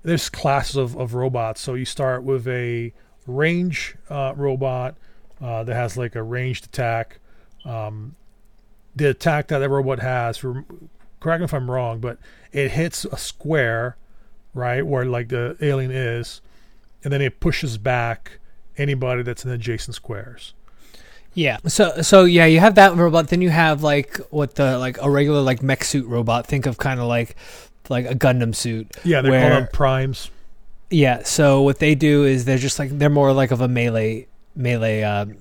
there's classes of, of robots. So you start with a range uh, robot uh, that has like a ranged attack. Um, the attack that that robot has, correct me if I'm wrong, but it hits a square, right, where like the alien is, and then it pushes back anybody that's in adjacent squares. Yeah. So so yeah, you have that robot. Then you have like what the like a regular like mech suit robot. Think of kind of like like a Gundam suit. Yeah, they're where- called primes. Yeah. So what they do is they're just like they're more like of a melee melee um,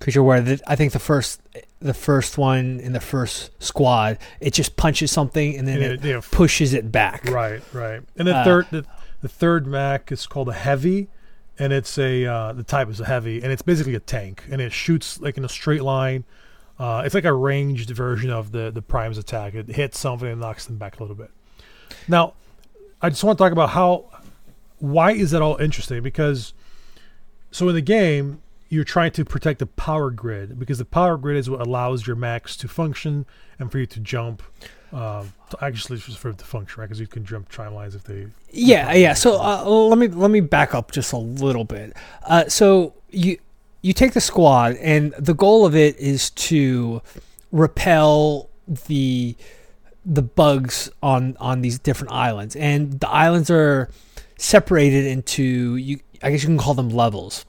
creature. Where the, I think the first the first one in the first squad it just punches something and then And it it- you know, pushes it back. Right, right. And the Uh, third the, the third mech is called a heavy, and it's a uh, the type is a heavy, and it's basically a tank, and it shoots like in a straight line. Uh, it's like a ranged version of the the Prime's attack. It hits something and knocks them back a little bit. Now, I just want to talk about how why is that all interesting? Because so in the game you're trying to protect the power grid because the power grid is what allows your mechs to function and for you to jump. Um, to actually, for it to function, right? Because you can jump timelines if they Yeah, yeah. So uh, let me let me back up just a little bit. Uh, so you you take the squad, and the goal of it is to repel the the bugs on on these different islands, and the islands are separated into you. I guess you can call them levels.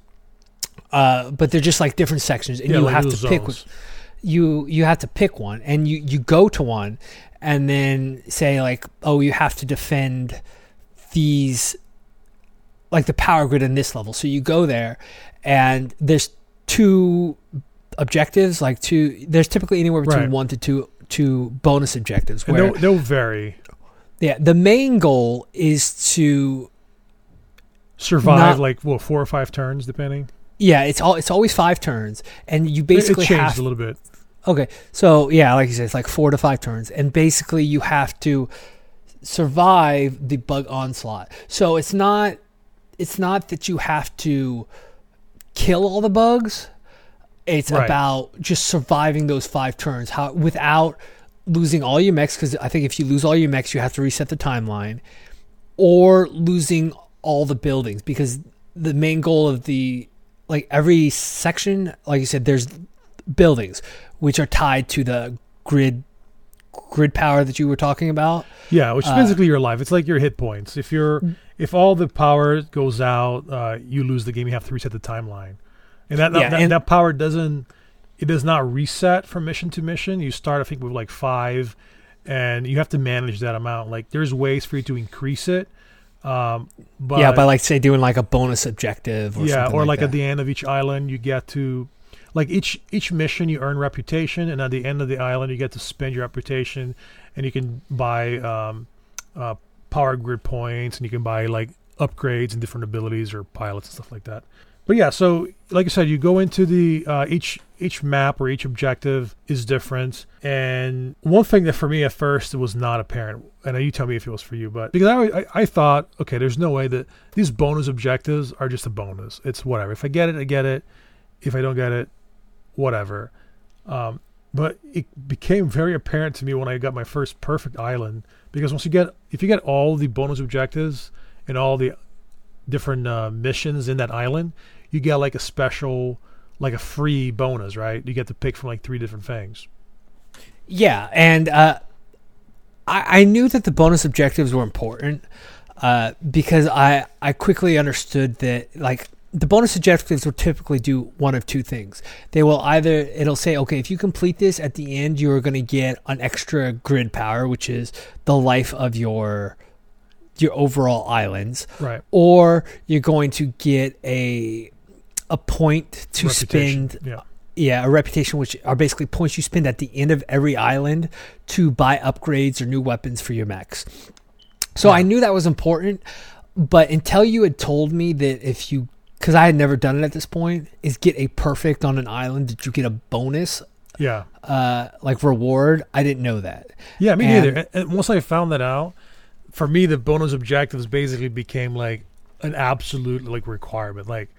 Uh, but they're just like different sections, and Yeah, you like have to pick. zones. You you have to pick one, and you you go to one, and then say like, oh, you have to defend these like the power grid in this level. So you go there and there's two objectives, like two there's typically anywhere between Right. one to two two bonus objectives and where they'll, they'll vary. yeah, the main goal is to Survive Not- like well four or five turns depending. Yeah, it's all it's always 5 turns and you basically it changed have a little bit. Okay, so yeah, like you said, it's like four to five turns, and basically you have to survive the bug onslaught. So it's not, it's not that you have to kill all the bugs. It's Right. about just surviving those five turns, how without losing all your mechs. Because I think if you lose all your mechs, you have to reset the timeline, or losing all the buildings. Because the main goal of the like every section, like you said, there's buildings which are tied to the grid grid power that you were talking about. Yeah, which is Uh, basically your life. It's like your hit points. If you're Mm. if all the power goes out, uh, you lose the game. You have to reset the timeline, and that Yeah, that, and- that power doesn't it does not reset from mission to mission. You start I think with like five, and you have to manage that amount. Like there's ways for you to increase it. Um, but yeah, by like say doing like a bonus objective or yeah, or like, that. at the end of each island, you get to like each each mission you earn reputation, and at the end of the island, you get to spend your reputation, and you can buy um, uh, power grid points, and you can buy like upgrades and different abilities or pilots and stuff like that. But yeah, so like I said, you go into the uh, each each map or each objective is different, and one thing that for me at first was not apparent, and you tell me if it was for you, but because I I, I thought okay, there's no way that these bonus objectives are just a bonus. It's whatever. If I get it, I get it. If I don't get it, whatever. Um, but it became very apparent to me when I got my first perfect island because once you get if you get all the bonus objectives and all the different uh, missions in that island, you get like a special like a free bonus, right? You get to pick from like three different things. Yeah, and uh, I, I knew that the bonus objectives were important uh, because I I quickly understood that like the bonus objectives will typically do one of two things. They will either it'll say okay if you complete this at the end you are going to get an extra grid power which is the life of your your overall islands Right. or you're going to get a a point to Reputation. spend Yeah. yeah, a reputation, which are basically points you spend at the end of every island to buy upgrades or new weapons for your mechs. So I knew that was important, but until you had told me that if you, because I had never done it at this point, is get a perfect on an island that you get a bonus, Yeah. uh, like reward. I didn't know that. Yeah, me And- neither. And once I found that out, for me, the bonus objectives basically became like an absolute like requirement. Like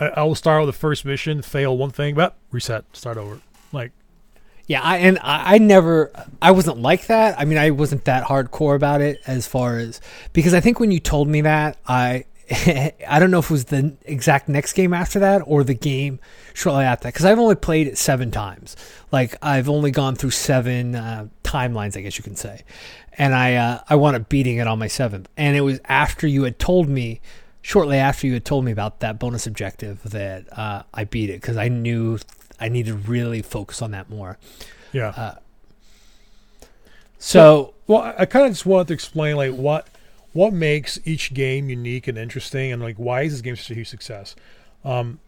I, I will start with the first mission, fail one thing, but reset, start over. Like Yeah, I and I, I never I wasn't like that. I mean, I wasn't that hardcore about it as far as because I think when you told me that, I I don't know if it was the exact next game after that or the game shortly after that because I've only played it seven times. Like I've only gone through seven uh, timelines, I guess you can say, and I uh, I wound up beating it on my seventh. And it was after you had told me, shortly after you had told me about that bonus objective that uh, I beat it because I knew I needed to really focus on that more. yeah. So Well, I, I kind of just wanted to explain like what what makes each game unique and interesting, and like why is this game such a huge success. Um,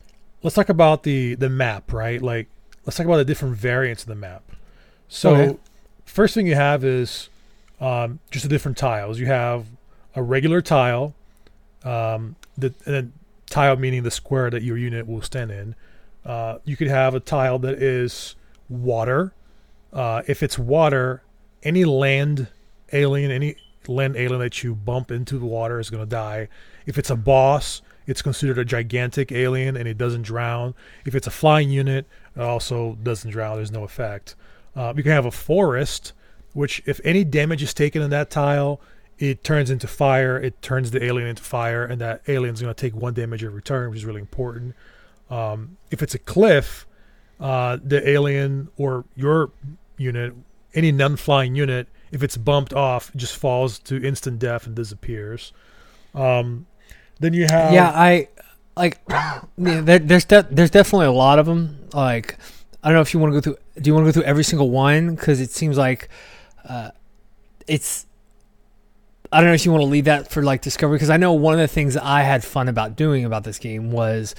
let's talk about the the map, right? Like, let's talk about the different variants of the map. So, Okay. first thing you have is um, just the different tiles. You have a regular tile, um, the and tile meaning the square that your unit will stand in. Uh, you could have a tile that is water. Uh, if it's water, any land alien, any land alien that you bump into the water is going to die. If it's a boss, it's considered a gigantic alien and it doesn't drown. If it's a flying unit, it also doesn't drown. There's no effect. Uh, you can have a forest, which if any damage is taken in that tile, it turns into fire. It turns the alien into fire, and that alien's going to take one damage every turn, which is really important. Um, if it's a cliff, uh, the alien or your unit, any non-flying unit, if it's bumped off, just falls to instant death and disappears. Um, then you have yeah, I like yeah, there, there's de- there's definitely a lot of them. Like I don't know if you want to go through. Do you want to go through every single one? Because it seems like uh, it's. I don't know if you want to leave that for like discovery because I know one of the things that I had fun about doing about this game was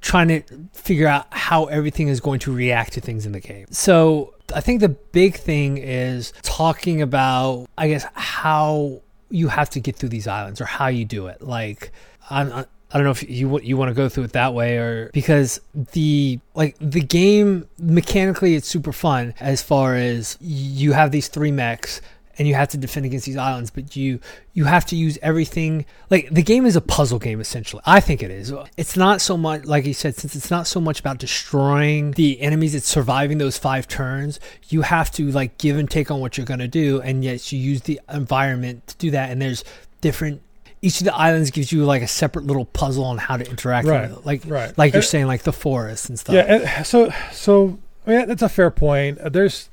trying to figure out how everything is going to react to things in the game. So I think the big thing is talking about, I guess, how you have to get through these islands or how you do it. Like, I'm, I I don't know if you you want to go through it that way or because the like the game mechanically it's super fun as far as you have these three mechs and you have to defend against these islands but you you have to use everything. Like the game is a puzzle game essentially. I think it is. It's not so much like you said since it's not so much about destroying the enemies it's surviving those five turns you have to like give and take on what you're going to do and yet you use the environment to do that and there's different each of the islands gives you like a separate little puzzle on how to interact Right, with it. Like right. like you're And- saying like the forest and stuff. Yeah, so so I mean, that's a fair point. There's,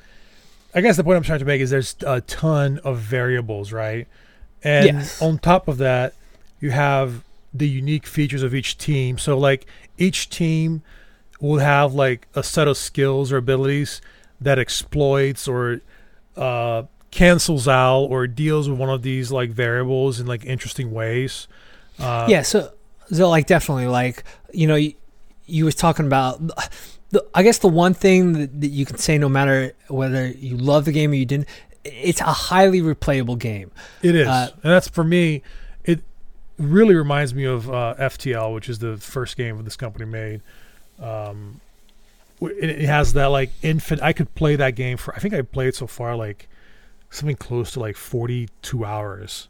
I guess the point I'm trying to make is there's a ton of variables, right? And Yes. on top of that, you have the unique features of each team. So like each team will have like a set of skills or abilities that exploits or uh, cancels out or deals with one of these like variables in like interesting ways. Uh, yeah so so like definitely like you know you, you was talking about the, i guess the one thing that, that you can say no matter whether you love the game or you didn't it's a highly replayable game It is, Uh, and that's for me. It really reminds me of uh, FTL, which is the first game that this company made. Um, it, it has that like infant. I could play that game for. I think I played so far like something close to like forty-two hours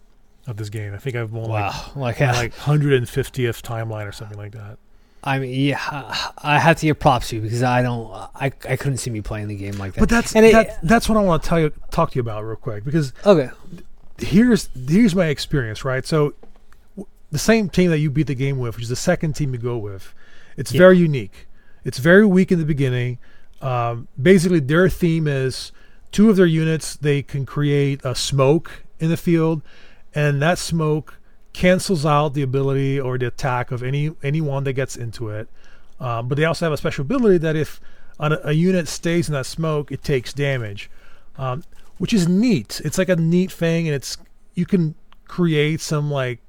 of this game. I think I've won like like, like hundred and fiftieth timeline or something like that. I mean yeah i have to give props to you because i don't i, I couldn't see me playing the game like that But that's and it, that's what I want to tell you, talk to you about real quick because okay here's here's my experience, right? So the same team that you beat the game with, which is the second team you go with, it's Yeah. very unique. It's very weak in the beginning. Um, basically, their theme is two of their units they can create a smoke in the field, and that smoke cancels out the ability or the attack of any anyone that gets into it. Um, but they also have a special ability that if a, a unit stays in that smoke, it takes damage, um, which is neat. It's like a neat thing, and it's you can create some like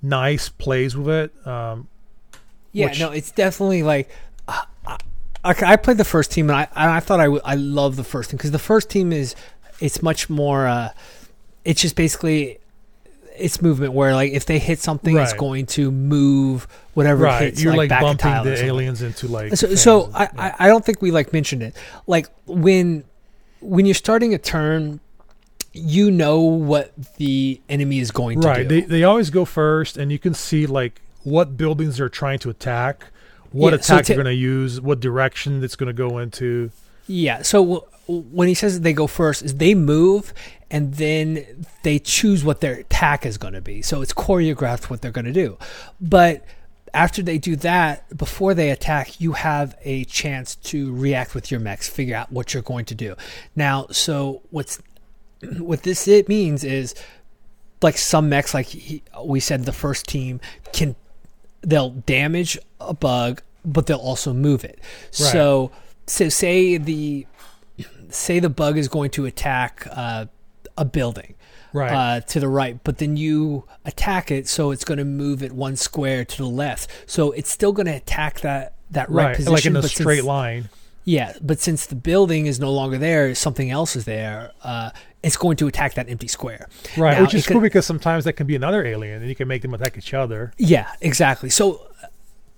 nice plays with it. Um, Yeah, Which- no, it's definitely like I, I, I played the first team and I and I thought I I love the first team because the first team is it's much more. Uh, it's just basically it's movement where like if they hit something, it's going to move whatever right, hits. you're like, back a bumping tile the aliens into like. So, so I, I I don't think we like mentioned it. Like when when you're starting a turn, you know what the enemy is going to right, do. Right. They they always go first, and you can see like what buildings they're trying to attack. what Yeah, so attack to- you're going to use, what direction it's going to go into. Yeah. So when he says they go first, is they move and then they choose what their attack is going to be. So it's choreographed what they're going to do. But after they do that, before they attack, you have a chance to react with your mechs, figure out what you're going to do. Now, so what's what this it means is like some mechs, like he, we said, the first team can they'll damage a bug, but they'll also move it. So, so say the say the bug is going to attack uh, a building Right. uh, to the right, but then you attack it, so it's going to move it one square to the left. So it's still going to attack that that right, right. position, Like in a straight since, line. Yeah, but since the building is no longer there, something else is there. Uh, it's going to attack that empty square. Right. Now, Which is could- cool because sometimes that can be another alien and you can make them attack each other. Yeah, exactly. So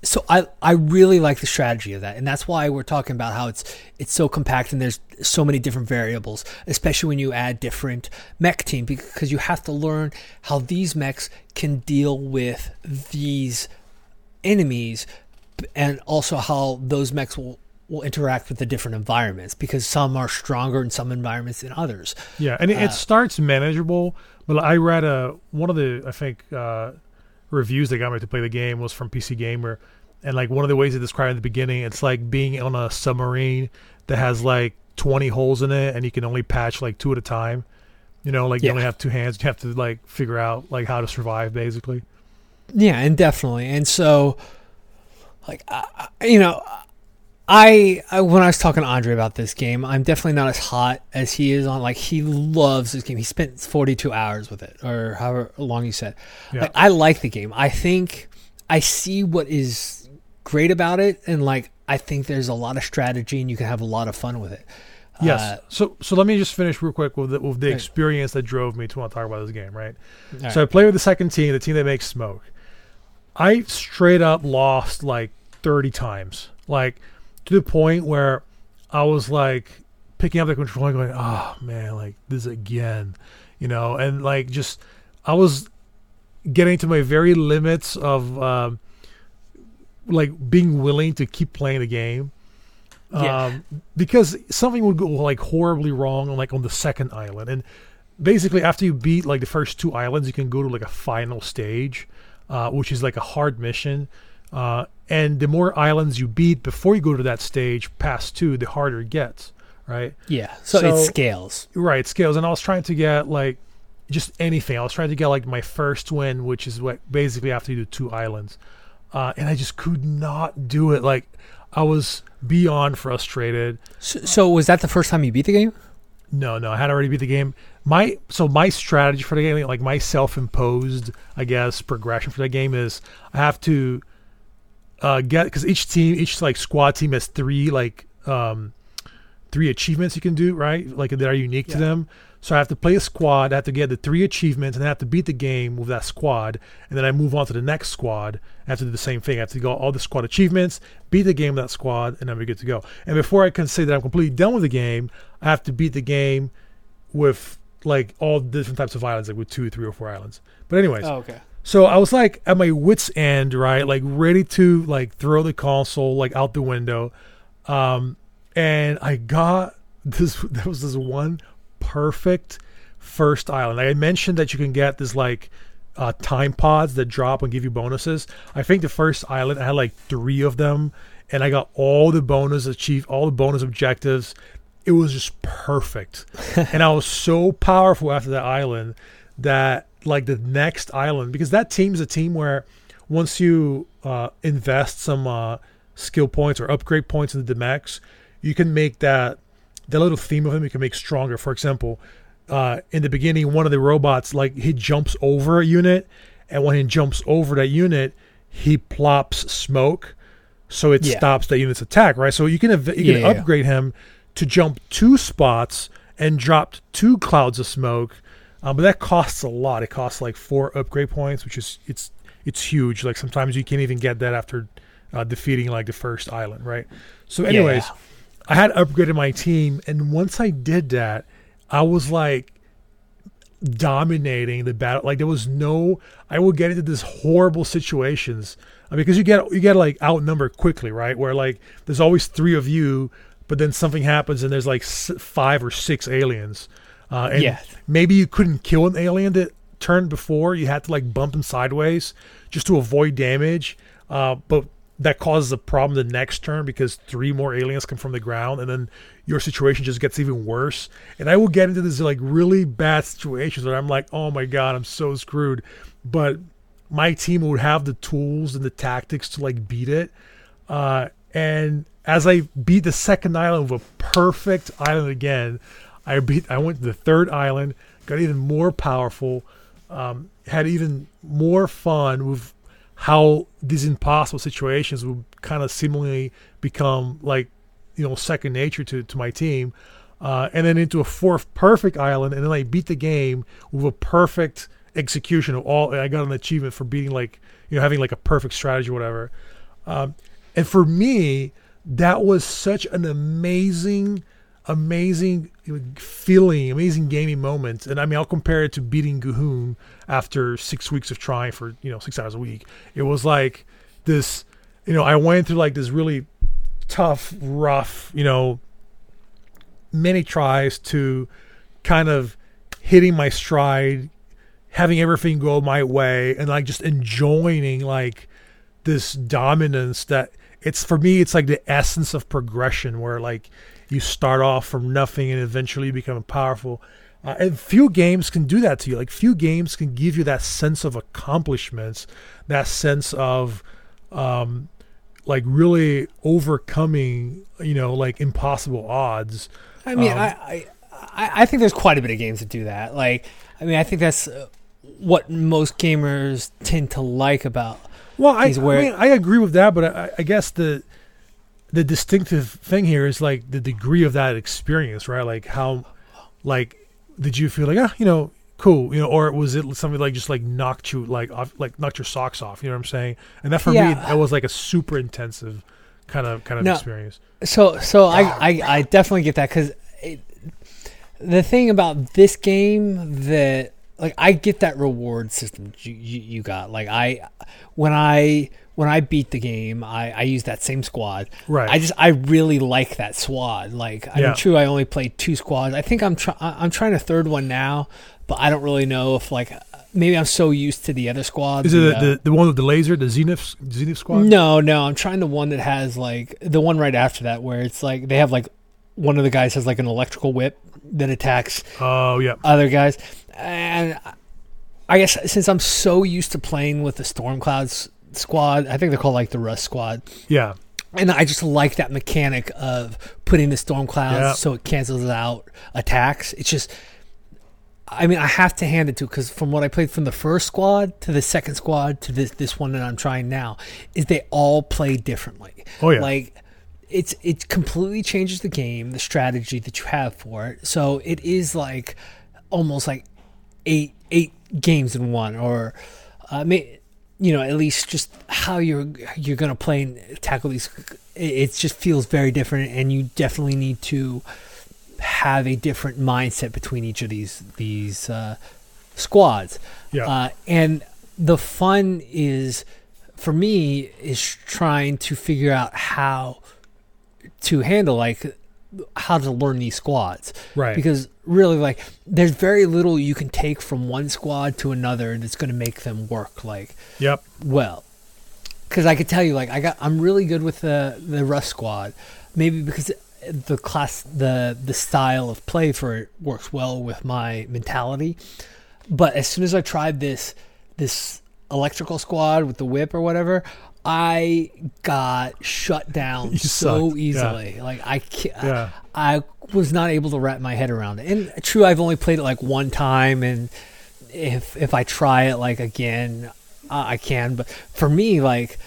so I I really like the strategy of that. And that's why we're talking about how it's it's so compact and there's so many different variables, especially when you add different mech team because you have to learn how these mechs can deal with these enemies and also how those mechs will will interact with the different environments because some are stronger in some environments than others. Yeah, and it, Uh, it starts manageable. But I read a one of the I think uh, reviews that got me to play the game was from PC Gamer, and like one of the ways they describe it in the beginning, it's like being on a submarine that has like twenty holes in it, and you can only patch like two at a time. You know, like you only have two hands. You have to like figure out like how to survive, basically. Yeah, and definitely. And so, like, I, I- you know, I, I when I was talking to Andre about this game, I'm definitely not as hot as he is on. Like, he loves this game. He spent 42 hours with it, or however long you said. Yeah. Like, I like the game. I think I see what is great about it, and like, I think there's a lot of strategy, and you can have a lot of fun with it. Yes. Uh, so so let me just finish real quick with the, with the experience that drove me to want to talk about this game, right? all So I right. played with the second team, the team that makes smoke. I straight up lost like 30 times. Like to the point where I was like picking up the controller and going, oh man, like this again. You know, and like just I was getting to my very limits of um like being willing to keep playing the game. Yeah. Um, because something would go like horribly wrong on like on the second island and basically after you beat like the first two islands you can go to like a final stage uh, which is like a hard mission uh, and the more islands you beat before you go to that stage past two the harder it gets right yeah, so, so- it scales. right it scales and i was trying to get like just anything i was trying to get like my first win which is what basically after you do two islands uh, and i just could not do it like i was beyond frustrated So, so was that the first time you beat the game? No, no, I had already beat the game. My so my strategy for the game, like my self-imposed, I guess, progression for the game is I have to uh, get because each team, each like squad team has three like um, three achievements you can do, right? Like that are unique to them. So I have to play a squad. I have to get the three achievements, and I have to beat the game with that squad. And then I move on to the next squad. I have to do the same thing. I have to go all the squad achievements, beat the game with that squad, and then we're good to go. And before I can say that I'm completely done with the game, I have to beat the game with like all different types of islands, like with two, three, or four islands. But anyways, okay. So I was like at my wits end, right? Like ready to like throw the console like out the window. Um and I got this there was this one perfect first island. Like I mentioned that you can get this like uh, time pods that drop and give you bonuses. I think the first island I had like three of them, and I got all the bonus achieved, all the bonus objectives. It was just perfect, and I was so powerful after that island that like the next island because that team is a team where once you uh, invest some uh, skill points or upgrade points into the mechs, you can make that that little theme of him you can make stronger. For example, uh, in the beginning, one of the robots like he jumps over a unit, and when he jumps over that unit, he plops smoke, so it Yeah. stops that unit's attack. Right, so you can ev- you can Yeah, yeah, yeah. upgrade him to jump two spots and drop two clouds of smoke. Um, but that costs a lot. It costs like four upgrade points, which is it's it's huge. Like sometimes you can't even get that after uh, defeating like the first island, right? So, anyways, Yeah. I had upgraded my team, and once I did that, I was like, dominating the battle. Like there was no, I would get into these horrible situations I mean, because you get you get like outnumbered quickly, right? Where like there's always three of you, but then something happens and there's like s- five or six aliens. Uh, and Yeah. maybe you couldn't kill an alien that turned before. You had to like bump them sideways just to avoid damage. Uh, but that causes a problem the next turn because three more aliens come from the ground and then your situation just gets even worse. And I will get into this like really bad situations where I'm like, oh my god, I'm so screwed. But my team would have the tools and the tactics to like beat it. Uh, and as I beat the second island with a perfect island again, I beat. I went to the third island, got even more powerful, um, had even more fun with how these impossible situations would kind of seemingly become like you know second nature to to my team. Uh, and then into a fourth perfect island, and then I beat the game with a perfect execution of all. I got an achievement for beating like you know having like a perfect strategy, or whatever. Um, and for me, that was such an amazing, amazing feeling, amazing gaming moments. And I mean, I'll compare it to beating G'huun after six weeks of trying for you know six hours a week. It was like this, you know, I went through like this really tough, rough, you know, many tries to kind of hitting my stride, having everything go my way, and like just enjoying like this dominance that it's for me it's like the essence of progression where like you start off from nothing and eventually become powerful uh, and few games can do that to you like few games can give you that sense of accomplishments that sense of um like really overcoming you know like impossible odds I mean, Um, I, I I think there's quite a bit of games that do that. Like, I mean, I think that's uh, what most gamers tend to like about. Well, I, where- I mean, I agree with that, but I, I guess the the distinctive thing here is like the degree of that experience, right? Like how, like, did you feel like ah, you know, cool, you know, or was it something like just like knocked you like off, like knocked your socks off? You know what I'm saying? And that for me, that was like a super intensive kind of kind of No. experience. So, so I, I, I definitely get that because the thing about this game that like I get that reward system you, you, you got. Like I, when I when I beat the game, I, I use that same squad. Right. I just I really like that squad. Like I Yeah. mean, true, I only played two squads. I think I'm trying I'm trying a third one now, but I don't really know if like maybe I'm so used to the other squads. Is it the, the, the, the one with the laser, the Zenith Zenith squad? no, no, I'm trying the one that has like the one right after that where it's like they have like one of the guys has like an electrical whip that attacks Oh yeah, other guys. And I guess since I'm so used to playing with the Storm Clouds squad, I think they're called like the Rust squad. yeah, And I just like that mechanic of putting the storm clouds Yeah. so it cancels out attacks. It's just, I mean, I have to hand it to because from what I played from the first squad to the second squad to this this one that I'm trying now, is they all play differently. Oh, yeah. like it's it completely changes the game, the strategy that you have for it. So it is like almost like eight eight games in one, or uh, may, you know at least just how you're you're gonna play and tackle these. It, it just feels very different, and you definitely need to have a different mindset between each of these these uh, squads. Yeah. Uh, and the fun is for me is trying to figure out how to handle like how to learn these squads. Right. because really like there's very little you can take from one squad to another that's going to make them work like yep, well. Because i could tell you like i got i'm really good with the the rust squad maybe because the class the the style of play for it works well with my mentality. But as soon as i tried this this electrical squad with the whip or whatever i got shut down so sucked, yeah. easily like i Yeah. i was not able to wrap my head around it and true i've only played it like one time and if if I try it like again, uh, I can. But for me, like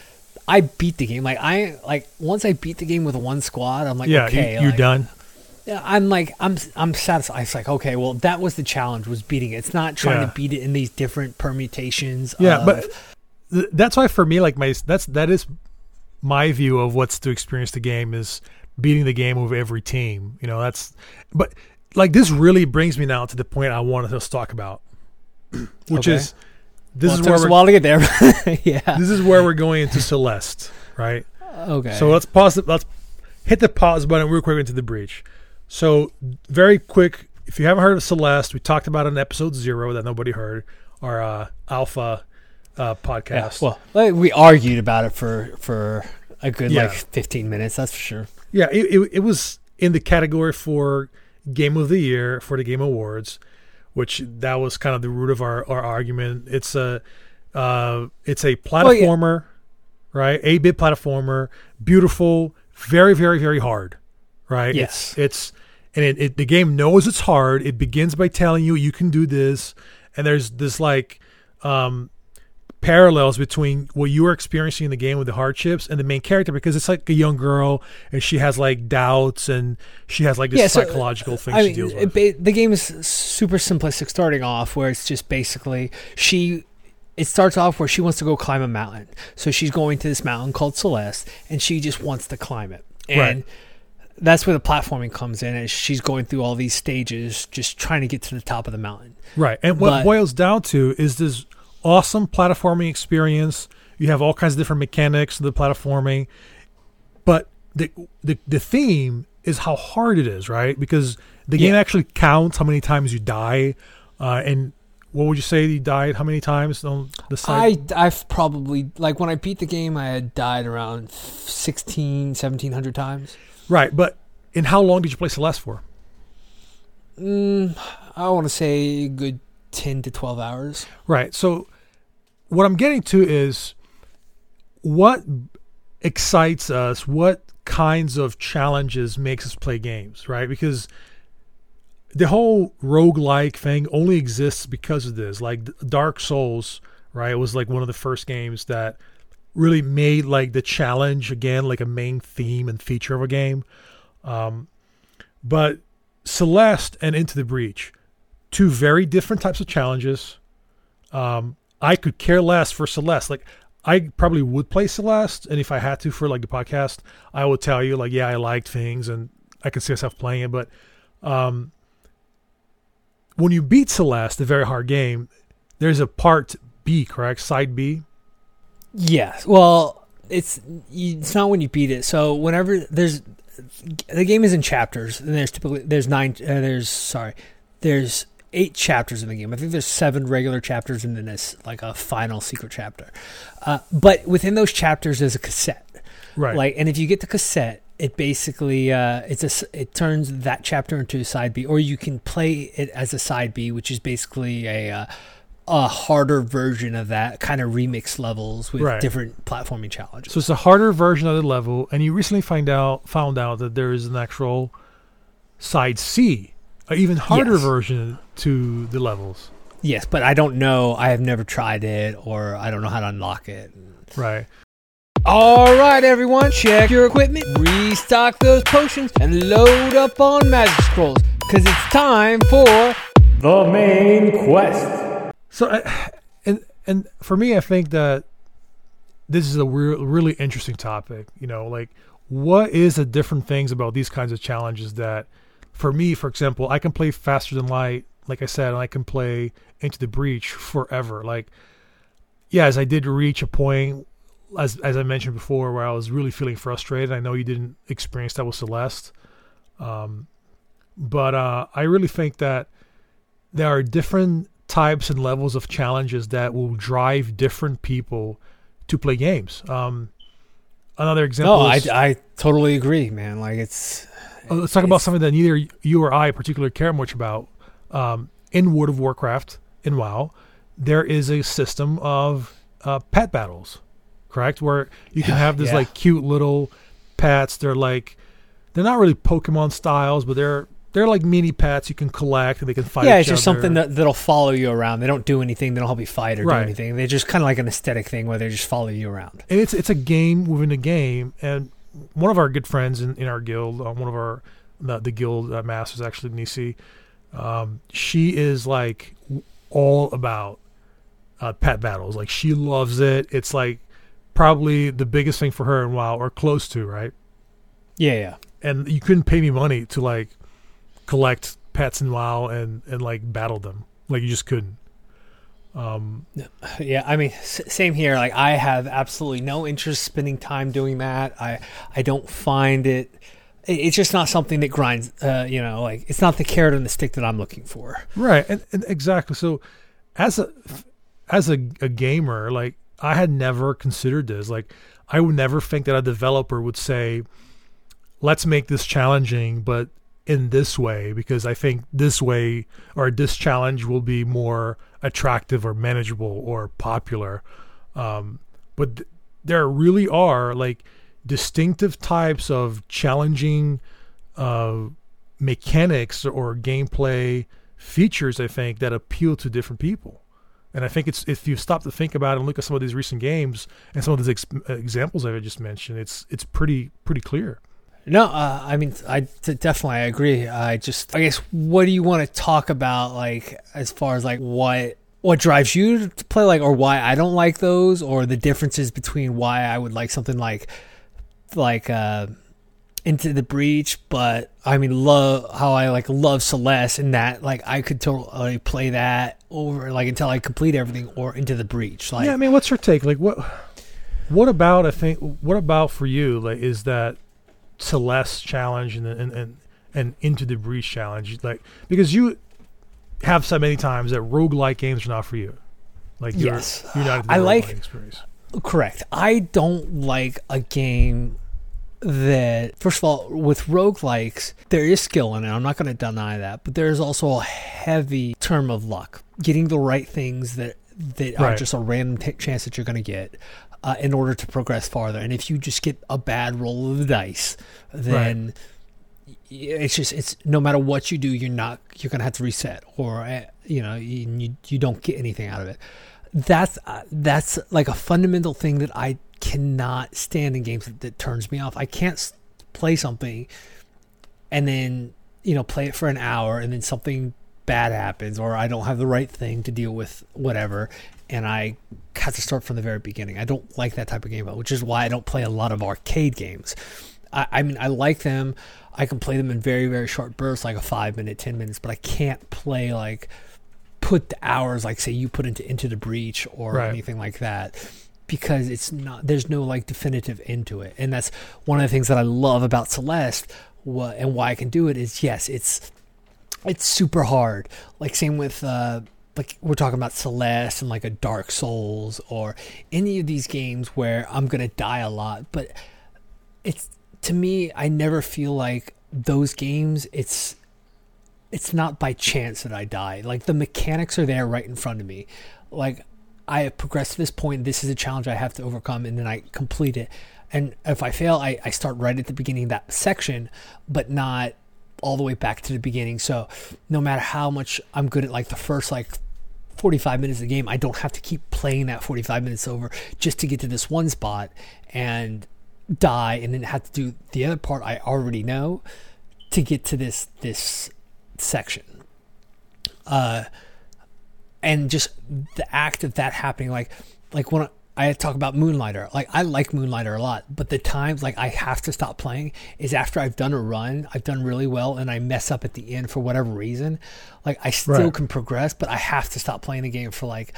I beat the game. Like I like once I beat the game with one squad, I'm like, yeah, okay, you, you're like, done. yeah, I'm like I'm I'm satisfied. It's like okay, well that was the challenge was beating it. It's not trying Yeah. to beat it in these different permutations. Yeah, of- but th- that's why for me, like my that's that is my view of what's to experience the game is beating the game with every team. You know, that's but like this really brings me now to the point I wanted us to talk about. which Okay. is this Well, is where us a we're, while to get there. yeah. this is where we're going into Celeste, right? Okay. So let's pause. The, let's hit the pause button real quick into the breach. So very quick. If you haven't heard of Celeste, we talked about it in episode zero that nobody heard. Our uh, alpha uh, yeah. podcast. Well, like, we argued about it for for a good Yeah. like 15 minutes. That's for sure. Yeah, it, it, it was in the category for Game of the Year for the Game Awards, which that was kind of the root of our, our argument. It's a uh, it's a yeah. platformer, right? A bit platformer, beautiful, very very very hard, right? Yes. It's it's and it, it the game knows it's hard. It begins by telling you you can do this, and there's this like um parallels between what you are experiencing in the game with the hardships and the main character because it's like a young girl and she has like doubts and she has like this Yeah, so, psychological uh, thing I she mean, deals with. ba- the game is super simplistic starting off, where it's just basically she. It starts off where she wants to go climb a mountain, so she's going to this mountain called Celeste, and she just wants to climb it. And Right. that's where the platforming comes in, and she's going through all these stages, just trying to get to the top of the mountain. Right. And what But- boils down to is this awesome platforming experience. You have all kinds of different mechanics of the platforming, but the the the theme is how hard it is, right? Because the game actually counts how many times you die, uh, and what would you say you died? How many times on the side? I I've probably like when I beat the game, I had died around 16, 1700 times. right. But and how long did you play Celeste for? Mm, I want to say a good ten to twelve hours. Right. So what I'm getting to is what excites us, what kinds of challenges makes us play games, right? Because the whole roguelike thing only exists because of this. Like Dark Souls, right? It was like one of the first games that really made like the challenge again like a main theme and feature of a game. Um, but Celeste and Into the Breach, two very different types of challenges. Um, I could care less for Celeste. Like I probably would play Celeste, and if I had to for like the podcast, I would tell you like, yeah, I liked things, and I could see myself playing it. But um, when you beat Celeste, a very hard game, there's a part B, correct? Side B. Yes. Well, it's it's not when you beat it. So whenever there's the game is in chapters, and there's typically there's nine. Uh, there's sorry, there's eight chapters in the game. I think there's seven regular chapters, and then there's like a final secret chapter. Uh, but within those chapters, there's a cassette. Right. Like, and if you get the cassette, it basically uh, it's a it turns that chapter into a side B, or you can play it as a side B, which is basically a uh, a harder version of that kind of remix levels with Right. different platforming challenges. So it's a harder version of the level, and you recently find out found out that there is an actual side C, an even harder Yes. version to the levels. yes, but I don't know. I have never tried it, or I don't know how to unlock it. Right. All right, everyone, check your equipment, restock those potions, and load up on magic scrolls, because it's time for the main quest. So, and and for me, I think that this is a re- really interesting topic. You know, like what is the different things about these kinds of challenges that, for me, for example, I can play faster than light, like I said, I can play into the breach forever. Like, yes, I did reach a point, as as I mentioned before, where I was really feeling frustrated. I know you didn't experience that with Celeste, um, but uh, I really think that there are different types and levels of challenges that will drive different people to play games. Um, another example. No, I, is, I totally agree, man. Like it's uh, let's talk about something that neither you or I particularly care much about. Um, in World of Warcraft, in WoW, there is a system of uh, pet battles, correct? Where you can have this yeah. like cute little pets. They're like they're not really Pokemon styles, but they're they're like mini pets you can collect and they can fight. yeah, it's just other. something that that'll follow you around. They don't do anything. They don't help you fight or Right. do anything. They're just kind of like an aesthetic thing where they just follow you around. and it's it's a game within a game. And one of our good friends in, in our guild, uh, one of our the, the guild uh, masters, actually Nisi, um, she is like all about uh, pet battles. Like she loves it. It's like probably the biggest thing for her in WoW, or close to, right? Yeah, yeah. And you couldn't pay me money to like collect pets in WoW and and like battle them. Like you just couldn't. Um, Yeah, I mean, s- same here. Like, I have absolutely no interest spending time doing that. I I don't find it. It- It's just not something that grinds. Uh, you know, like it's not the carrot and the stick that I'm looking for. Right, and, and exactly. So, as a as a, a gamer, like I had never considered this. Like, I would never think that a developer would say, "Let's make this challenging, but in this way," because I think this way or this challenge will be more attractive or manageable or popular. Um, but th- there really are like distinctive types of challenging uh, mechanics or gameplay features I think that appeal to different people. And I think it's if you stop to think about it and look at some of these recent games and some of these ex- examples I just mentioned, it's it's pretty pretty clear. No, uh, I mean, I d- definitely I agree. I just, I guess, what do you want to talk about, like, as far as like what what drives you to play, like, or why I don't like those, or the differences between why I would like something like, like, uh, into the breach, but I mean, love how I like love Celeste and that, like, I could totally play that over, like, until I complete everything, or into the breach, like, yeah, I mean, what's your take? Like, what what about I think what about for you? Like, is that Celeste challenge and and and, and into the breach challenge? Like, because you have said many times that roguelike games are not for you. Like, you're, Yes. you're not. I like- experience. Correct. I don't like a game that, first of all, with roguelikes, there is skill in it. I'm not going to deny that. But there's also a heavy term of luck. Getting the right things that, that are just a random t- chance that you're going to get uh, in order to progress farther. And if you just get a bad roll of the dice, then. y- It's just it's no matter what you do, you're not you're gonna have to reset, or uh, you know you, you don't get anything out of it that's uh, that's like a fundamental thing that I cannot stand in games that, that turns me off. I can't play something and then you know play it for an hour and then something bad happens or I don't have the right thing to deal with whatever and I have to start from the very beginning. I don't like that type of game, which is why I don't play a lot of arcade games. I, I mean, I like them. I can play them in very very short bursts, like a five minute, ten minutes, but I can't play like put the hours like say you put into into the breach or Right. anything like that because it's not there's no like definitive end to it and that's one of the things that i love about celeste wha- and why i can do it is yes it's it's super hard like same with uh like we're talking about celeste and like a dark souls or any of these games where i'm gonna die a lot but it's to me i never feel like those games it's it's not by chance that I die. Like the mechanics are there right in front of me. Like I have progressed to this point. This is a challenge I have to overcome, and then I complete it. And if I fail, I, I start right at the beginning of that section, but not all the way back to the beginning. So no matter how much I'm good at like the first like 45 minutes of the game, I don't have to keep playing that 45 minutes over just to get to this one spot and die and then have to do the other part I already know to get to this this section. Uh, and just the act of that happening, like like when I talk about Moonlighter, like I like Moonlighter a lot, but the times like I have to stop playing is after I've done a run, I've done really well, and I mess up at the end for whatever reason. Like I still Right. can progress, but I have to stop playing the game for like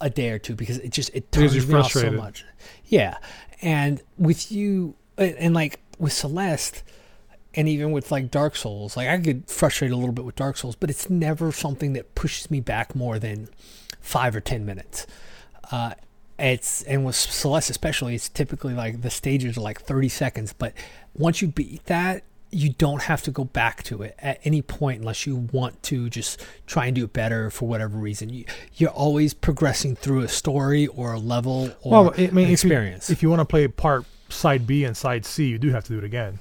a day or two because it just it turns me off so much. Yeah, and with you and, and like with Celeste and even with like Dark Souls, like I get frustrated a little bit with Dark Souls, but it's never something that pushes me back more than five or ten minutes. Uh, it's and with Celeste especially, it's typically like the stages are like thirty seconds, but once you beat that, you don't have to go back to it at any point unless you want to just try and do it better for whatever reason. You, you're always progressing through a story or a level or Well, I mean, an if you, experience. if you want to play part side B and side C, you do have to do it again.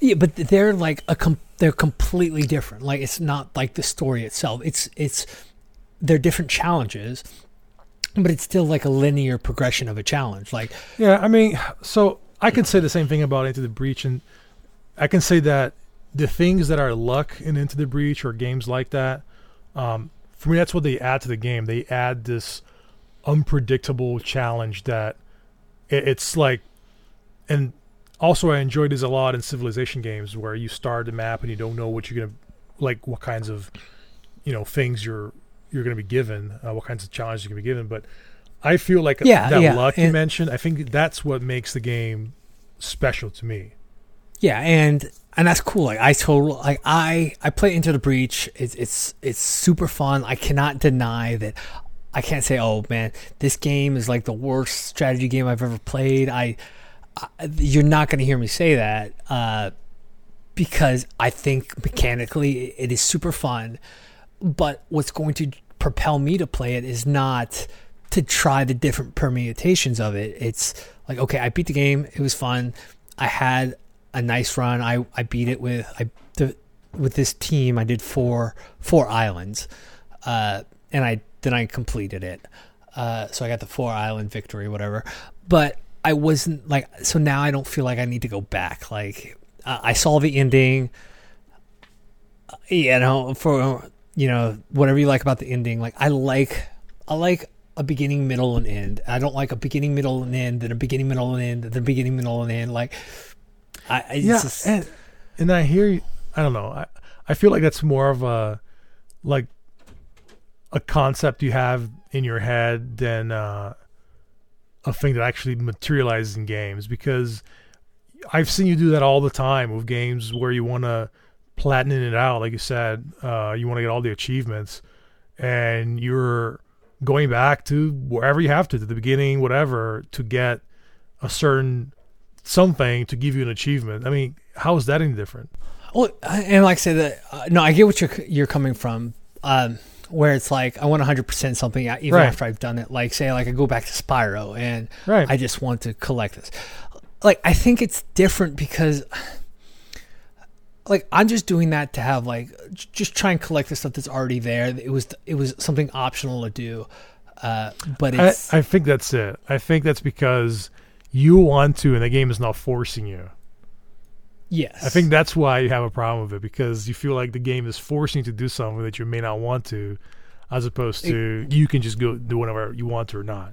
Yeah, but they're like a com- they're completely different. Like it's not like the story itself. It's it's they're different challenges, but it's still like a linear progression of a challenge. Like Yeah, I mean, so I can say the same thing about Into the Breach, and I can say that the things that are luck in Into the Breach or games like that, um, for me, that's what they add to the game. They add this unpredictable challenge that it, it's like, and also I enjoyed this a lot in Civilization games where you start the map and you don't know what you're gonna, like, what kinds of, you know, things you're you're going to be given, uh, what kinds of challenges you're going to be given. But I feel like Yeah, that yeah, luck you and- mentioned. I think that's what makes the game special to me. Yeah, and and that's cool. Like I total like I I play Into the Breach. It's it's it's super fun. I cannot deny that. I can't say, oh man, this game is like the worst strategy game I've ever played. I you're not going to hear me say that uh, because I think mechanically it is super fun. But what's going to propel me to play it is not to try the different permutations of it. It's like, okay, I beat the game. It was fun. I had a nice run. I, I beat it with I the, with this team. I did four four islands, uh, and I then I completed it. Uh, so I got the four island victory, whatever. But I wasn't like so now. I don't feel like I need to go back. Like uh, I saw the ending. Uh, You know, for you know whatever you like about the ending. Like I like I like a beginning, middle, and end. I don't like a beginning, middle, and end, then a beginning, middle, and end, then a beginning, middle, and end. Like I, I it's yeah, just- and and I hear you. I don't know. I I feel like that's more of a like a concept you have in your head than uh, a thing that actually materializes in games because I've seen you do that all the time with games where you want to platinum it out, like you said. Uh, you want to get all the achievements, and you're going back to wherever you have to, to the beginning, whatever, to get a certain something to give you an achievement. I mean, how is that any different? Well, and like I said, that uh, no, I get what you're you're coming from. Um, where it's like I want 100 percent something even Right. after I've done it. Like say like I go back to Spyro and Right. I just want to collect this. Like I think it's different because like I'm just doing that to have like just try and collect the stuff that's already there. It was it was something optional to do. Uh, but I, I think that's it. I think that's because you want to, and the game is not forcing you. Yes. I think that's why you have a problem with it because you feel like the game is forcing you to do something that you may not want to, as opposed to you can just go do whatever you want to or not.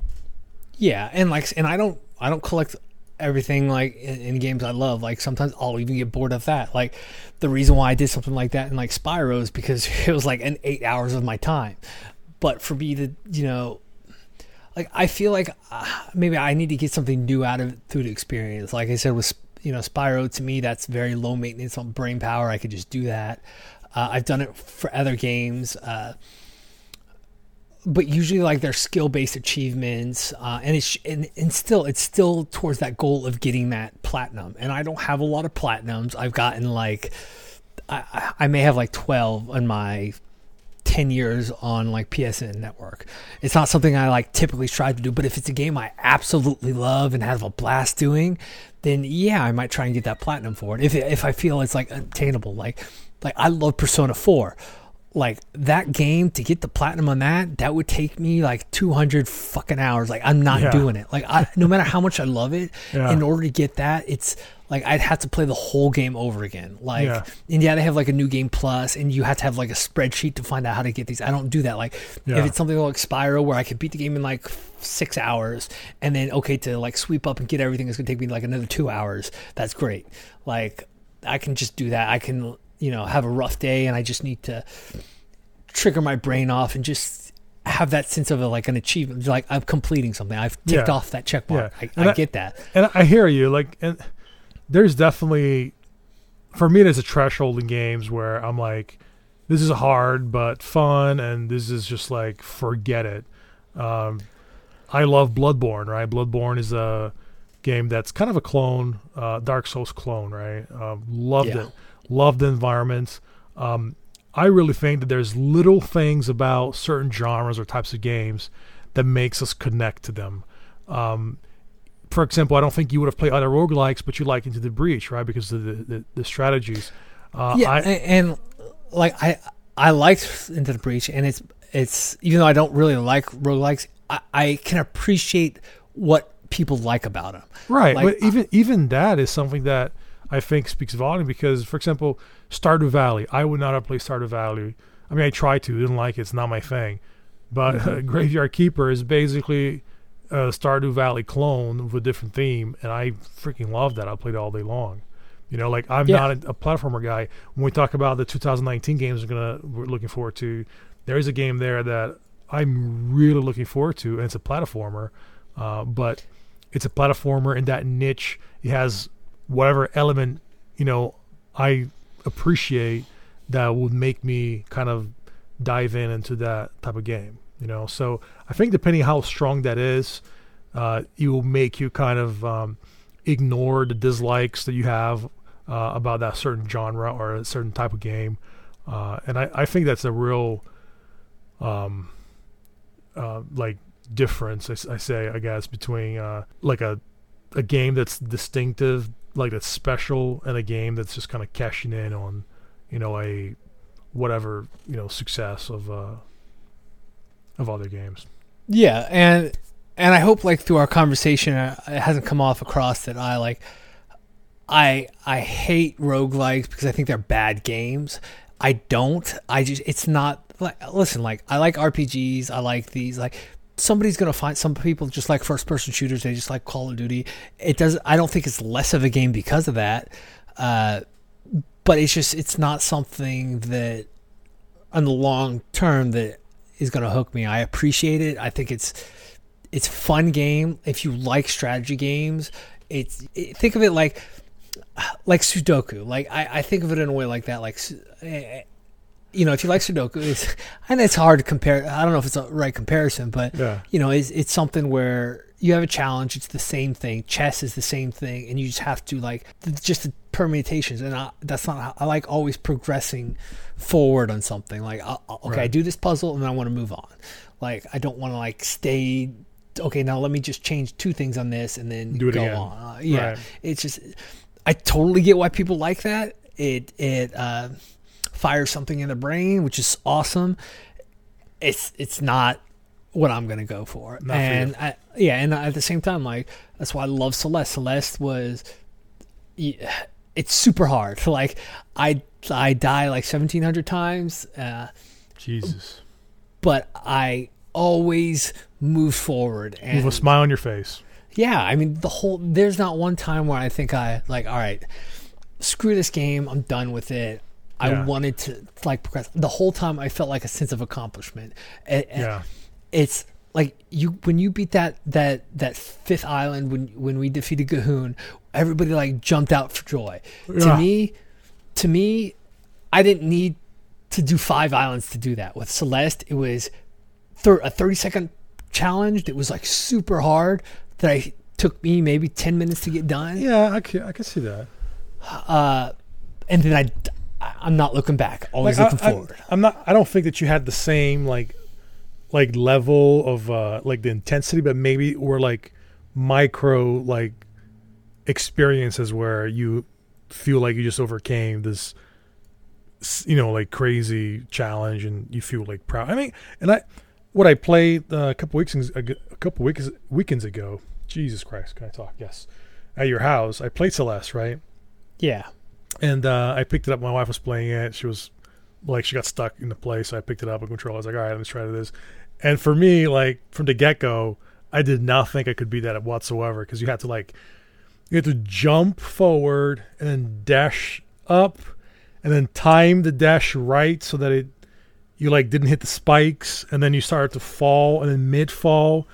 Yeah, and like, and I don't, I don't collect everything like in, in games I love. Like sometimes I'll even get bored of that. Like the reason why I did something like that in like Spyro is because it was like an eight hours of my time. But for me to, you know, like I feel like uh, maybe I need to get something new out of it through the experience. Like I said with you know Spyro, to me that's very low maintenance on brain power. I could just do that. Uh, I've done it for other games. Uh, but usually like they're skill based achievements uh, and it's and, and still it's still towards that goal of getting that platinum and i don't have a lot of platinums i've gotten like i, I- may have like 12 on my 10 years on like psn network it's not something i like typically try to do but if it's a game i absolutely love and have a blast doing then yeah i might try and get that platinum for it if, if i feel it's like attainable like like i love persona 4 like that game to get the platinum on that that would take me like 200 fucking hours like i'm not Yeah. doing it like I, no matter how much i love it Yeah. in order to get that it's like i'd have to play the whole game over again like Yeah. and yeah they have like a new game plus and you have to have like a spreadsheet to find out how to get these i don't do that like Yeah. if it's something like spyro where i could beat the game in like six hours and then okay to like sweep up and get everything is going to take me like another two hours that's great like i can just do that i can you know have a rough day and i just need to trigger my brain off and just have that sense of a, like an achievement like i'm completing something i've ticked Yeah. off that check mark Yeah. I, I I- get that And I hear you. Like, and there's definitely, for me, there's a threshold in games where I'm like, this is hard but fun, and this is just like forget it. Um, I love Bloodborne. Right, Bloodborne is a game that's kind of a clone, uh, Dark Souls clone. Right, um, loved Yeah. it. Loved the environment. Um, I really think that there's little things about certain genres or types of games that makes us connect to them. Um, for example, I don't think you would have played other roguelikes, but you like Into the Breach, right? Because of the, the, the strategies. Uh, yeah I, and, like i i liked into the breach and it's it's even though i don't really like roguelikes i, I can appreciate what people like about them right. like, but even even that is something that I think speaks volume because, for example, Stardew Valley. I would not have played Stardew Valley. I mean, I tried to, didn't like it. It's not my thing. But Mm-hmm. Graveyard Keeper is basically a Stardew Valley clone with a different theme, and I freaking love that. I played it all day long. You know, like I'm Yeah. not a, a platformer guy. When we talk about the 2019 games we're gonna we're looking forward to, there is a game there that I'm really looking forward to, and it's a platformer. Uh, but it's a platformer in that niche. It has whatever element you know I appreciate that would make me kind of dive in into that type of game. You know, so I think depending how strong that is, uh, it will make you kind of um, ignore the dislikes that you have uh, about that certain genre or a certain type of game. Uh, and I, I think that's a real, um, uh, like difference. I say, I guess, between uh, like a a game that's distinctive, like that's special, and a game that's just kind of cashing in on, you know, a whatever you know success of uh, of other games. Yeah, and and I hope like through our conversation uh, it hasn't come off across that I like I I hate roguelikes because I think they're bad games. I don't. I just it's not like listen, like I like RPGs, I like these like somebody's to find some people just like first person shooters, they just like Call of Duty. It does I don't think it's less of a game because of that. Uh but it's just it's not something that on the long term that is going to hook me. I appreciate it. I think it's it's fun game. If you like strategy games, it's it, think of it like like Sudoku. Like I, I think of it in a way like that. Like you know, if you like Sudoku, it's and it's hard to compare. I don't know if it's a right comparison, but Yeah. you know, it's it's something where you have a challenge. It's the same thing. Chess is the same thing, and you just have to like just the permutations. And I, that's not. How, I like always progressing forward on something. Like I, I- okay, I do this puzzle, and then I want to move on. Like I don't want to like stay. Okay, now let me just change two things on this, and then Do it go again. on. Uh, yeah, Right. it's just. I totally get why people like that. It it uh, fires something in the brain, which is awesome. It's it's not what I'm gonna go for, Not for and I, yeah, and at the same time, like that's why I love Celeste. Celeste was, yeah, it's super hard. Like I I die like 1,700 times, uh, Jesus, but I always move forward and with a smile on your face. yeah, I mean the whole there's not one time where I think I like all right, screw this game, I'm done with it. I Yeah. wanted to like progress. The whole time I felt like a sense of accomplishment. And, and Yeah, it's like you when you beat that that that fifth island when when we defeated G'huun, everybody like jumped out for joy. To me, to me, I didn't need to do five islands to do that. With Celeste, it was thir- a thirty second challenge that was like super hard that I took me maybe ten minutes to get done. yeah, I can, I can see that. Uh, and then I I'm not looking back, always Like, looking I, forward. I, am not. I don't think that you had the same like, like level of uh like the intensity, but maybe were like micro like experiences where you feel like you just overcame this, you know, like crazy challenge, and you feel like proud. I mean, and I, what I played uh, a couple weeks a couple weeks weekends ago. Jesus Christ, can I talk? Yes, at your house, I played Celeste, right? yeah, And uh, I picked it up. My wife was playing it. She was like, she got stuck in the place. So I picked it up a controller. I was like, all right, let's try this. And for me, like from the get go, I did not think I could beat that whatsoever because you had to like, you had to jump forward and then dash up, and then time the dash right so that it, you like didn't hit the spikes, and then you started to fall, and then mid fall,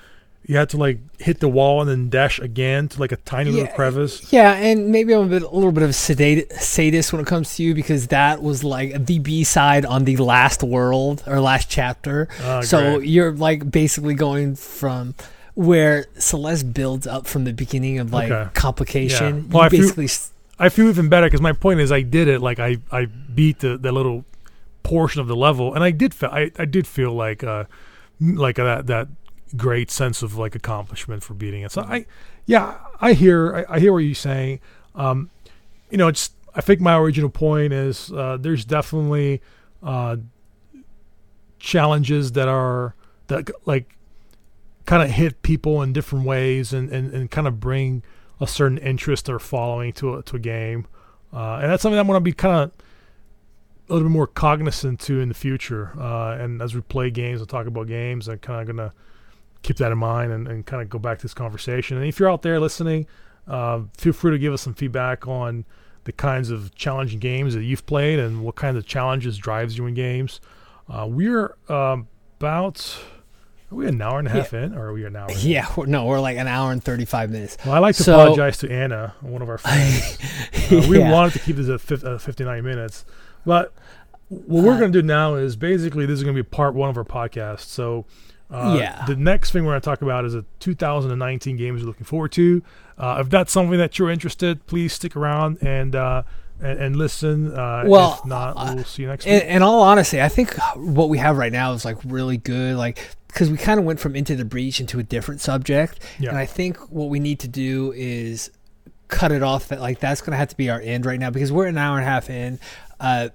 you had to like hit the wall and then dash again to like a tiny little crevice. Yeah, and maybe I'm a, bit, a little bit of a sedate, sadist when it comes to you because that was like the B side on the last world or last chapter. Ah, so great. you're like basically going from where Celeste builds up from the beginning of like Okay. complication. Yeah. Well, you I feel- basically s- I feel even better because my point is I did it like I I beat the, little portion of the level and I did feel I, I did feel like uh like that that great sense of like accomplishment for beating it. So I yeah I hear I, I hear what you're saying. Um, you know it's I think my original point is uh, there's definitely uh, challenges that are that like kind of hit people in different ways and, and, and kind of bring a certain interest or following to a, to a game. Uh, and that's something I'm going to be kind of a little bit more cognizant to in the future. Uh, and as we play games and talk about games, I'm kind of going to keep that in mind and, and kind of go back to this conversation. And if you're out there listening, uh, feel free to give us some feedback on the kinds of challenging games that you've played and what kind of challenges drives you in games. Uh, we're um, about are we an hour and a half in, or are we an hour? Yeah, we're, no, we're like an hour and 35 minutes. Well, I like to So- apologize to Anna, one of our friends. Uh, we Yeah. wanted to keep this at uh, 59 minutes, but what we're Uh, going to do now is basically this is going to be part one of our podcast. So, uh, Yeah. the next thing we're going to talk about is a 2019 games we're looking forward to. Uh, if that's something that you're interested, please stick around and uh, and, and listen. Uh, Well, if not, we'll see you next In, week. in all honesty, I think what we have right now is like really good. Like, because we kind of went from into the breach into a different subject, Yeah. and I think what we need to do is cut it off. That like that's going to have to be our end right now because we're an hour and a half in, uh,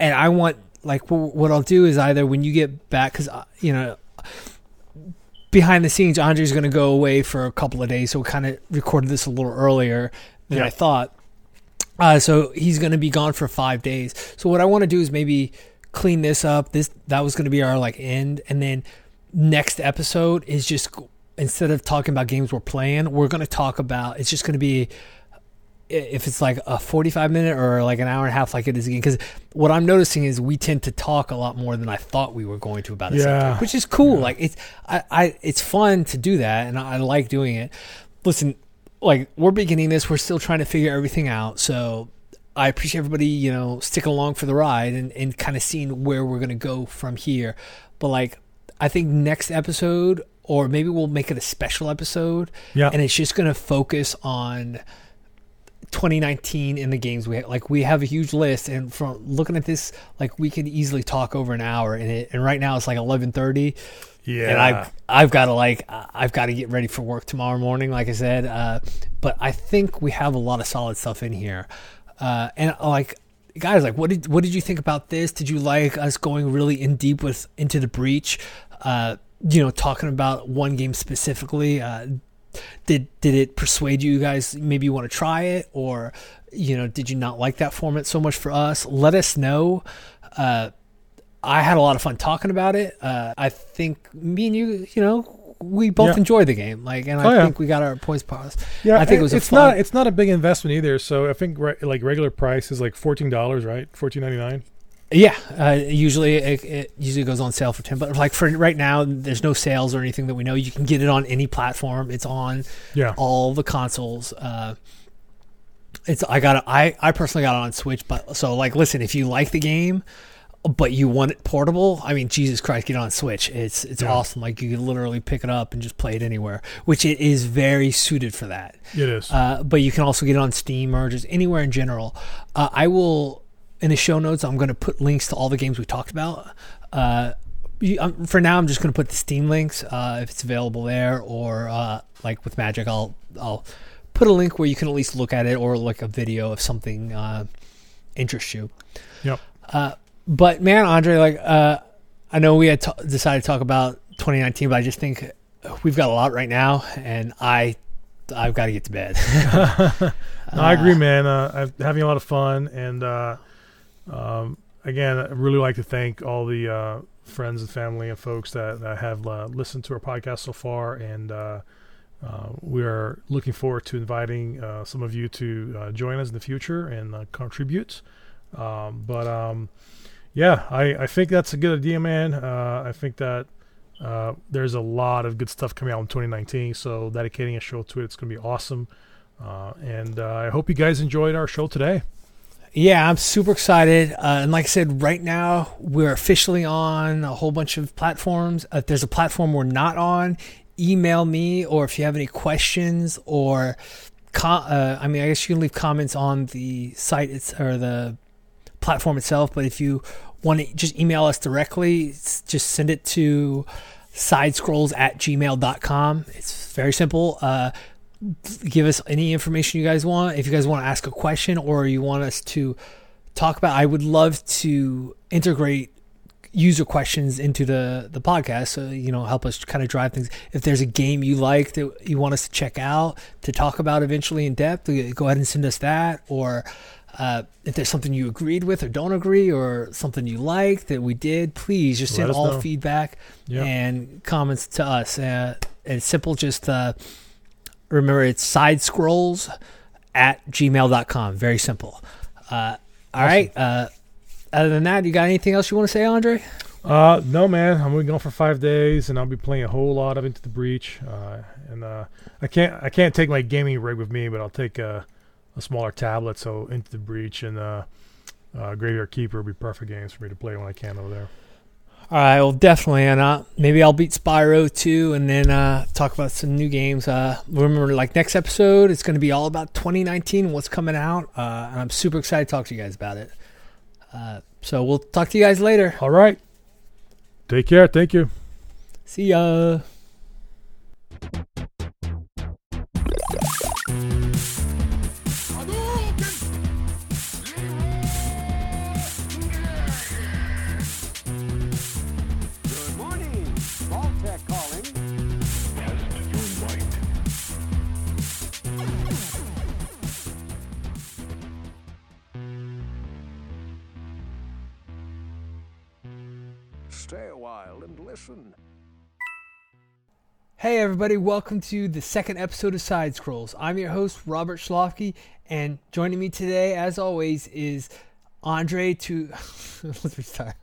and I want like wh- what I'll do is either when you get back because you know behind the scenes Andre's going to go away for a couple of days, so we kind of recorded this a little earlier than Yeah. I thought. Uh, so he's going to be gone for five days. So what I want to do is maybe clean this up. This that was going to be our like end, and then next episode is just instead of talking about games we're playing, we're going to talk about. It's just going to be if it's like a 45 minute or like an hour and a half like it is again because what i'm noticing is we tend to talk a lot more than i thought we were going to about a Yeah. subject which is cool like it's I, I it's fun to do that and I like doing it listen like we're beginning this we're still trying to figure everything out so i appreciate everybody you know sticking along for the ride and, and kind of seeing where we're going to go from here but like i think next episode or maybe we'll make it a special episode Yeah. and it's just going to focus on 2019 in the games we like we have a huge list and from looking at this like we could easily talk over an hour and it and right now it's like 11:30 yeah. and I've I've got to like I- I've got to get ready for work tomorrow morning like I said uh but I think we have a lot of solid stuff in here uh and like guys like what did what did you think about this? Did you like us going really in deep with into the breach? Uh you know talking about one game specifically uh did did it persuade you guys maybe you want to try it? Or you know did you not like that format so much for us? Let us know. Uh i had a lot of fun talking about it. Uh i think me and you you know we both Yeah. enjoy the game like and i Oh, yeah. think we got our points paused Yeah, I think it was a it's fun- not it's not a big investment either. So I think re- like regular price is like fourteen dollars, right? Fourteen ninety nine. Yeah, uh, usually it, it usually goes on sale for ten. But like for right now, there's no sales or anything that we know. You can get it on any platform. It's on Yeah, all the consoles. Uh, it's I got it. I I personally got it on Switch. But so like, listen, if you like the game, but you want it portable, I mean, Jesus Christ, get it on Switch. It's it's Yeah. awesome. Like you can literally pick it up and just play it anywhere, which it is very suited for that. it is. Uh, but you can also get it on Steam or just anywhere in general. Uh, I will in the show notes. I'm going to put links to all the games we talked about. Uh, you, um, for now, I'm just going to put the Steam links uh, if it's available there, or uh, like with Magic, I'll I'll put a link where you can at least look at it, or like a video if something uh, interests you. Yep. Uh, but man, Andre, like uh, I know we had t- decided to talk about 2019, but I just think we've got a lot right now, and I I've got to get to bed. No, I agree, man. Uh, I'm having a lot of fun, and uh, um, again, I really like to thank all the uh, friends and family and folks that, that have uh, listened to our podcast so far, and uh, uh, we are looking forward to inviting uh, some of you to uh, join us in the future and uh, contribute. Um, but um, yeah, I, I think that's a good idea, man. Uh, I think that uh, there's a lot of good stuff coming out in 2019, so dedicating a show to it, it's going to be awesome. Uh, and uh, I hope you guys enjoyed our show today. Yeah, I'm super excited. Uh, and like I said, right now we're officially on a whole bunch of platforms. Uh, if there's a platform we're not on, email me, or if you have any questions, or com- uh, I mean, I guess you can leave comments on the site it's, or the platform itself. But if you want to just email us directly, just send it to sidescrolls at gmail.com. It's very simple. Uh, give us any information you guys want. If you guys want to ask a question or you want us to talk about, I would love to integrate user questions into the the podcast. So you know, help us kind of drive things. If there's a game you like that you want us to check out to talk about eventually in depth, go ahead and send us that. Or uh, if there's something you agreed with or don't agree, or something you like that we did, please just send all know. feedback Yeah. and comments to us. Uh, it's simple, just uh, remember it's side scrolls at gmail.com. Very simple. Uh, all right. Uh, other than that, you got anything else you want to say, Andre? Uh, no, man. I'm be gone for five days, and I'll be playing a whole lot of Into the Breach. Uh, and uh, I can't I can't take my gaming rig with me, but I'll take a, a smaller tablet. So Into the Breach and uh, uh, Graveyard Keeper would be perfect games for me to play when I can over there. All right, well, definitely, and uh, maybe I'll beat Spyro too, and then uh, talk about some new games. Uh, remember, like next episode, it's going to be all about 2019, what's coming out, uh, and I'm super excited to talk to you guys about it. Uh, so we'll talk to you guys later. All right. Take care. Thank you. See ya. Hey, everybody, welcome to the second episode of Side Scrolls. I'm your host, Robert Schlofke, and joining me today, as always, is Andre to. Let's restart.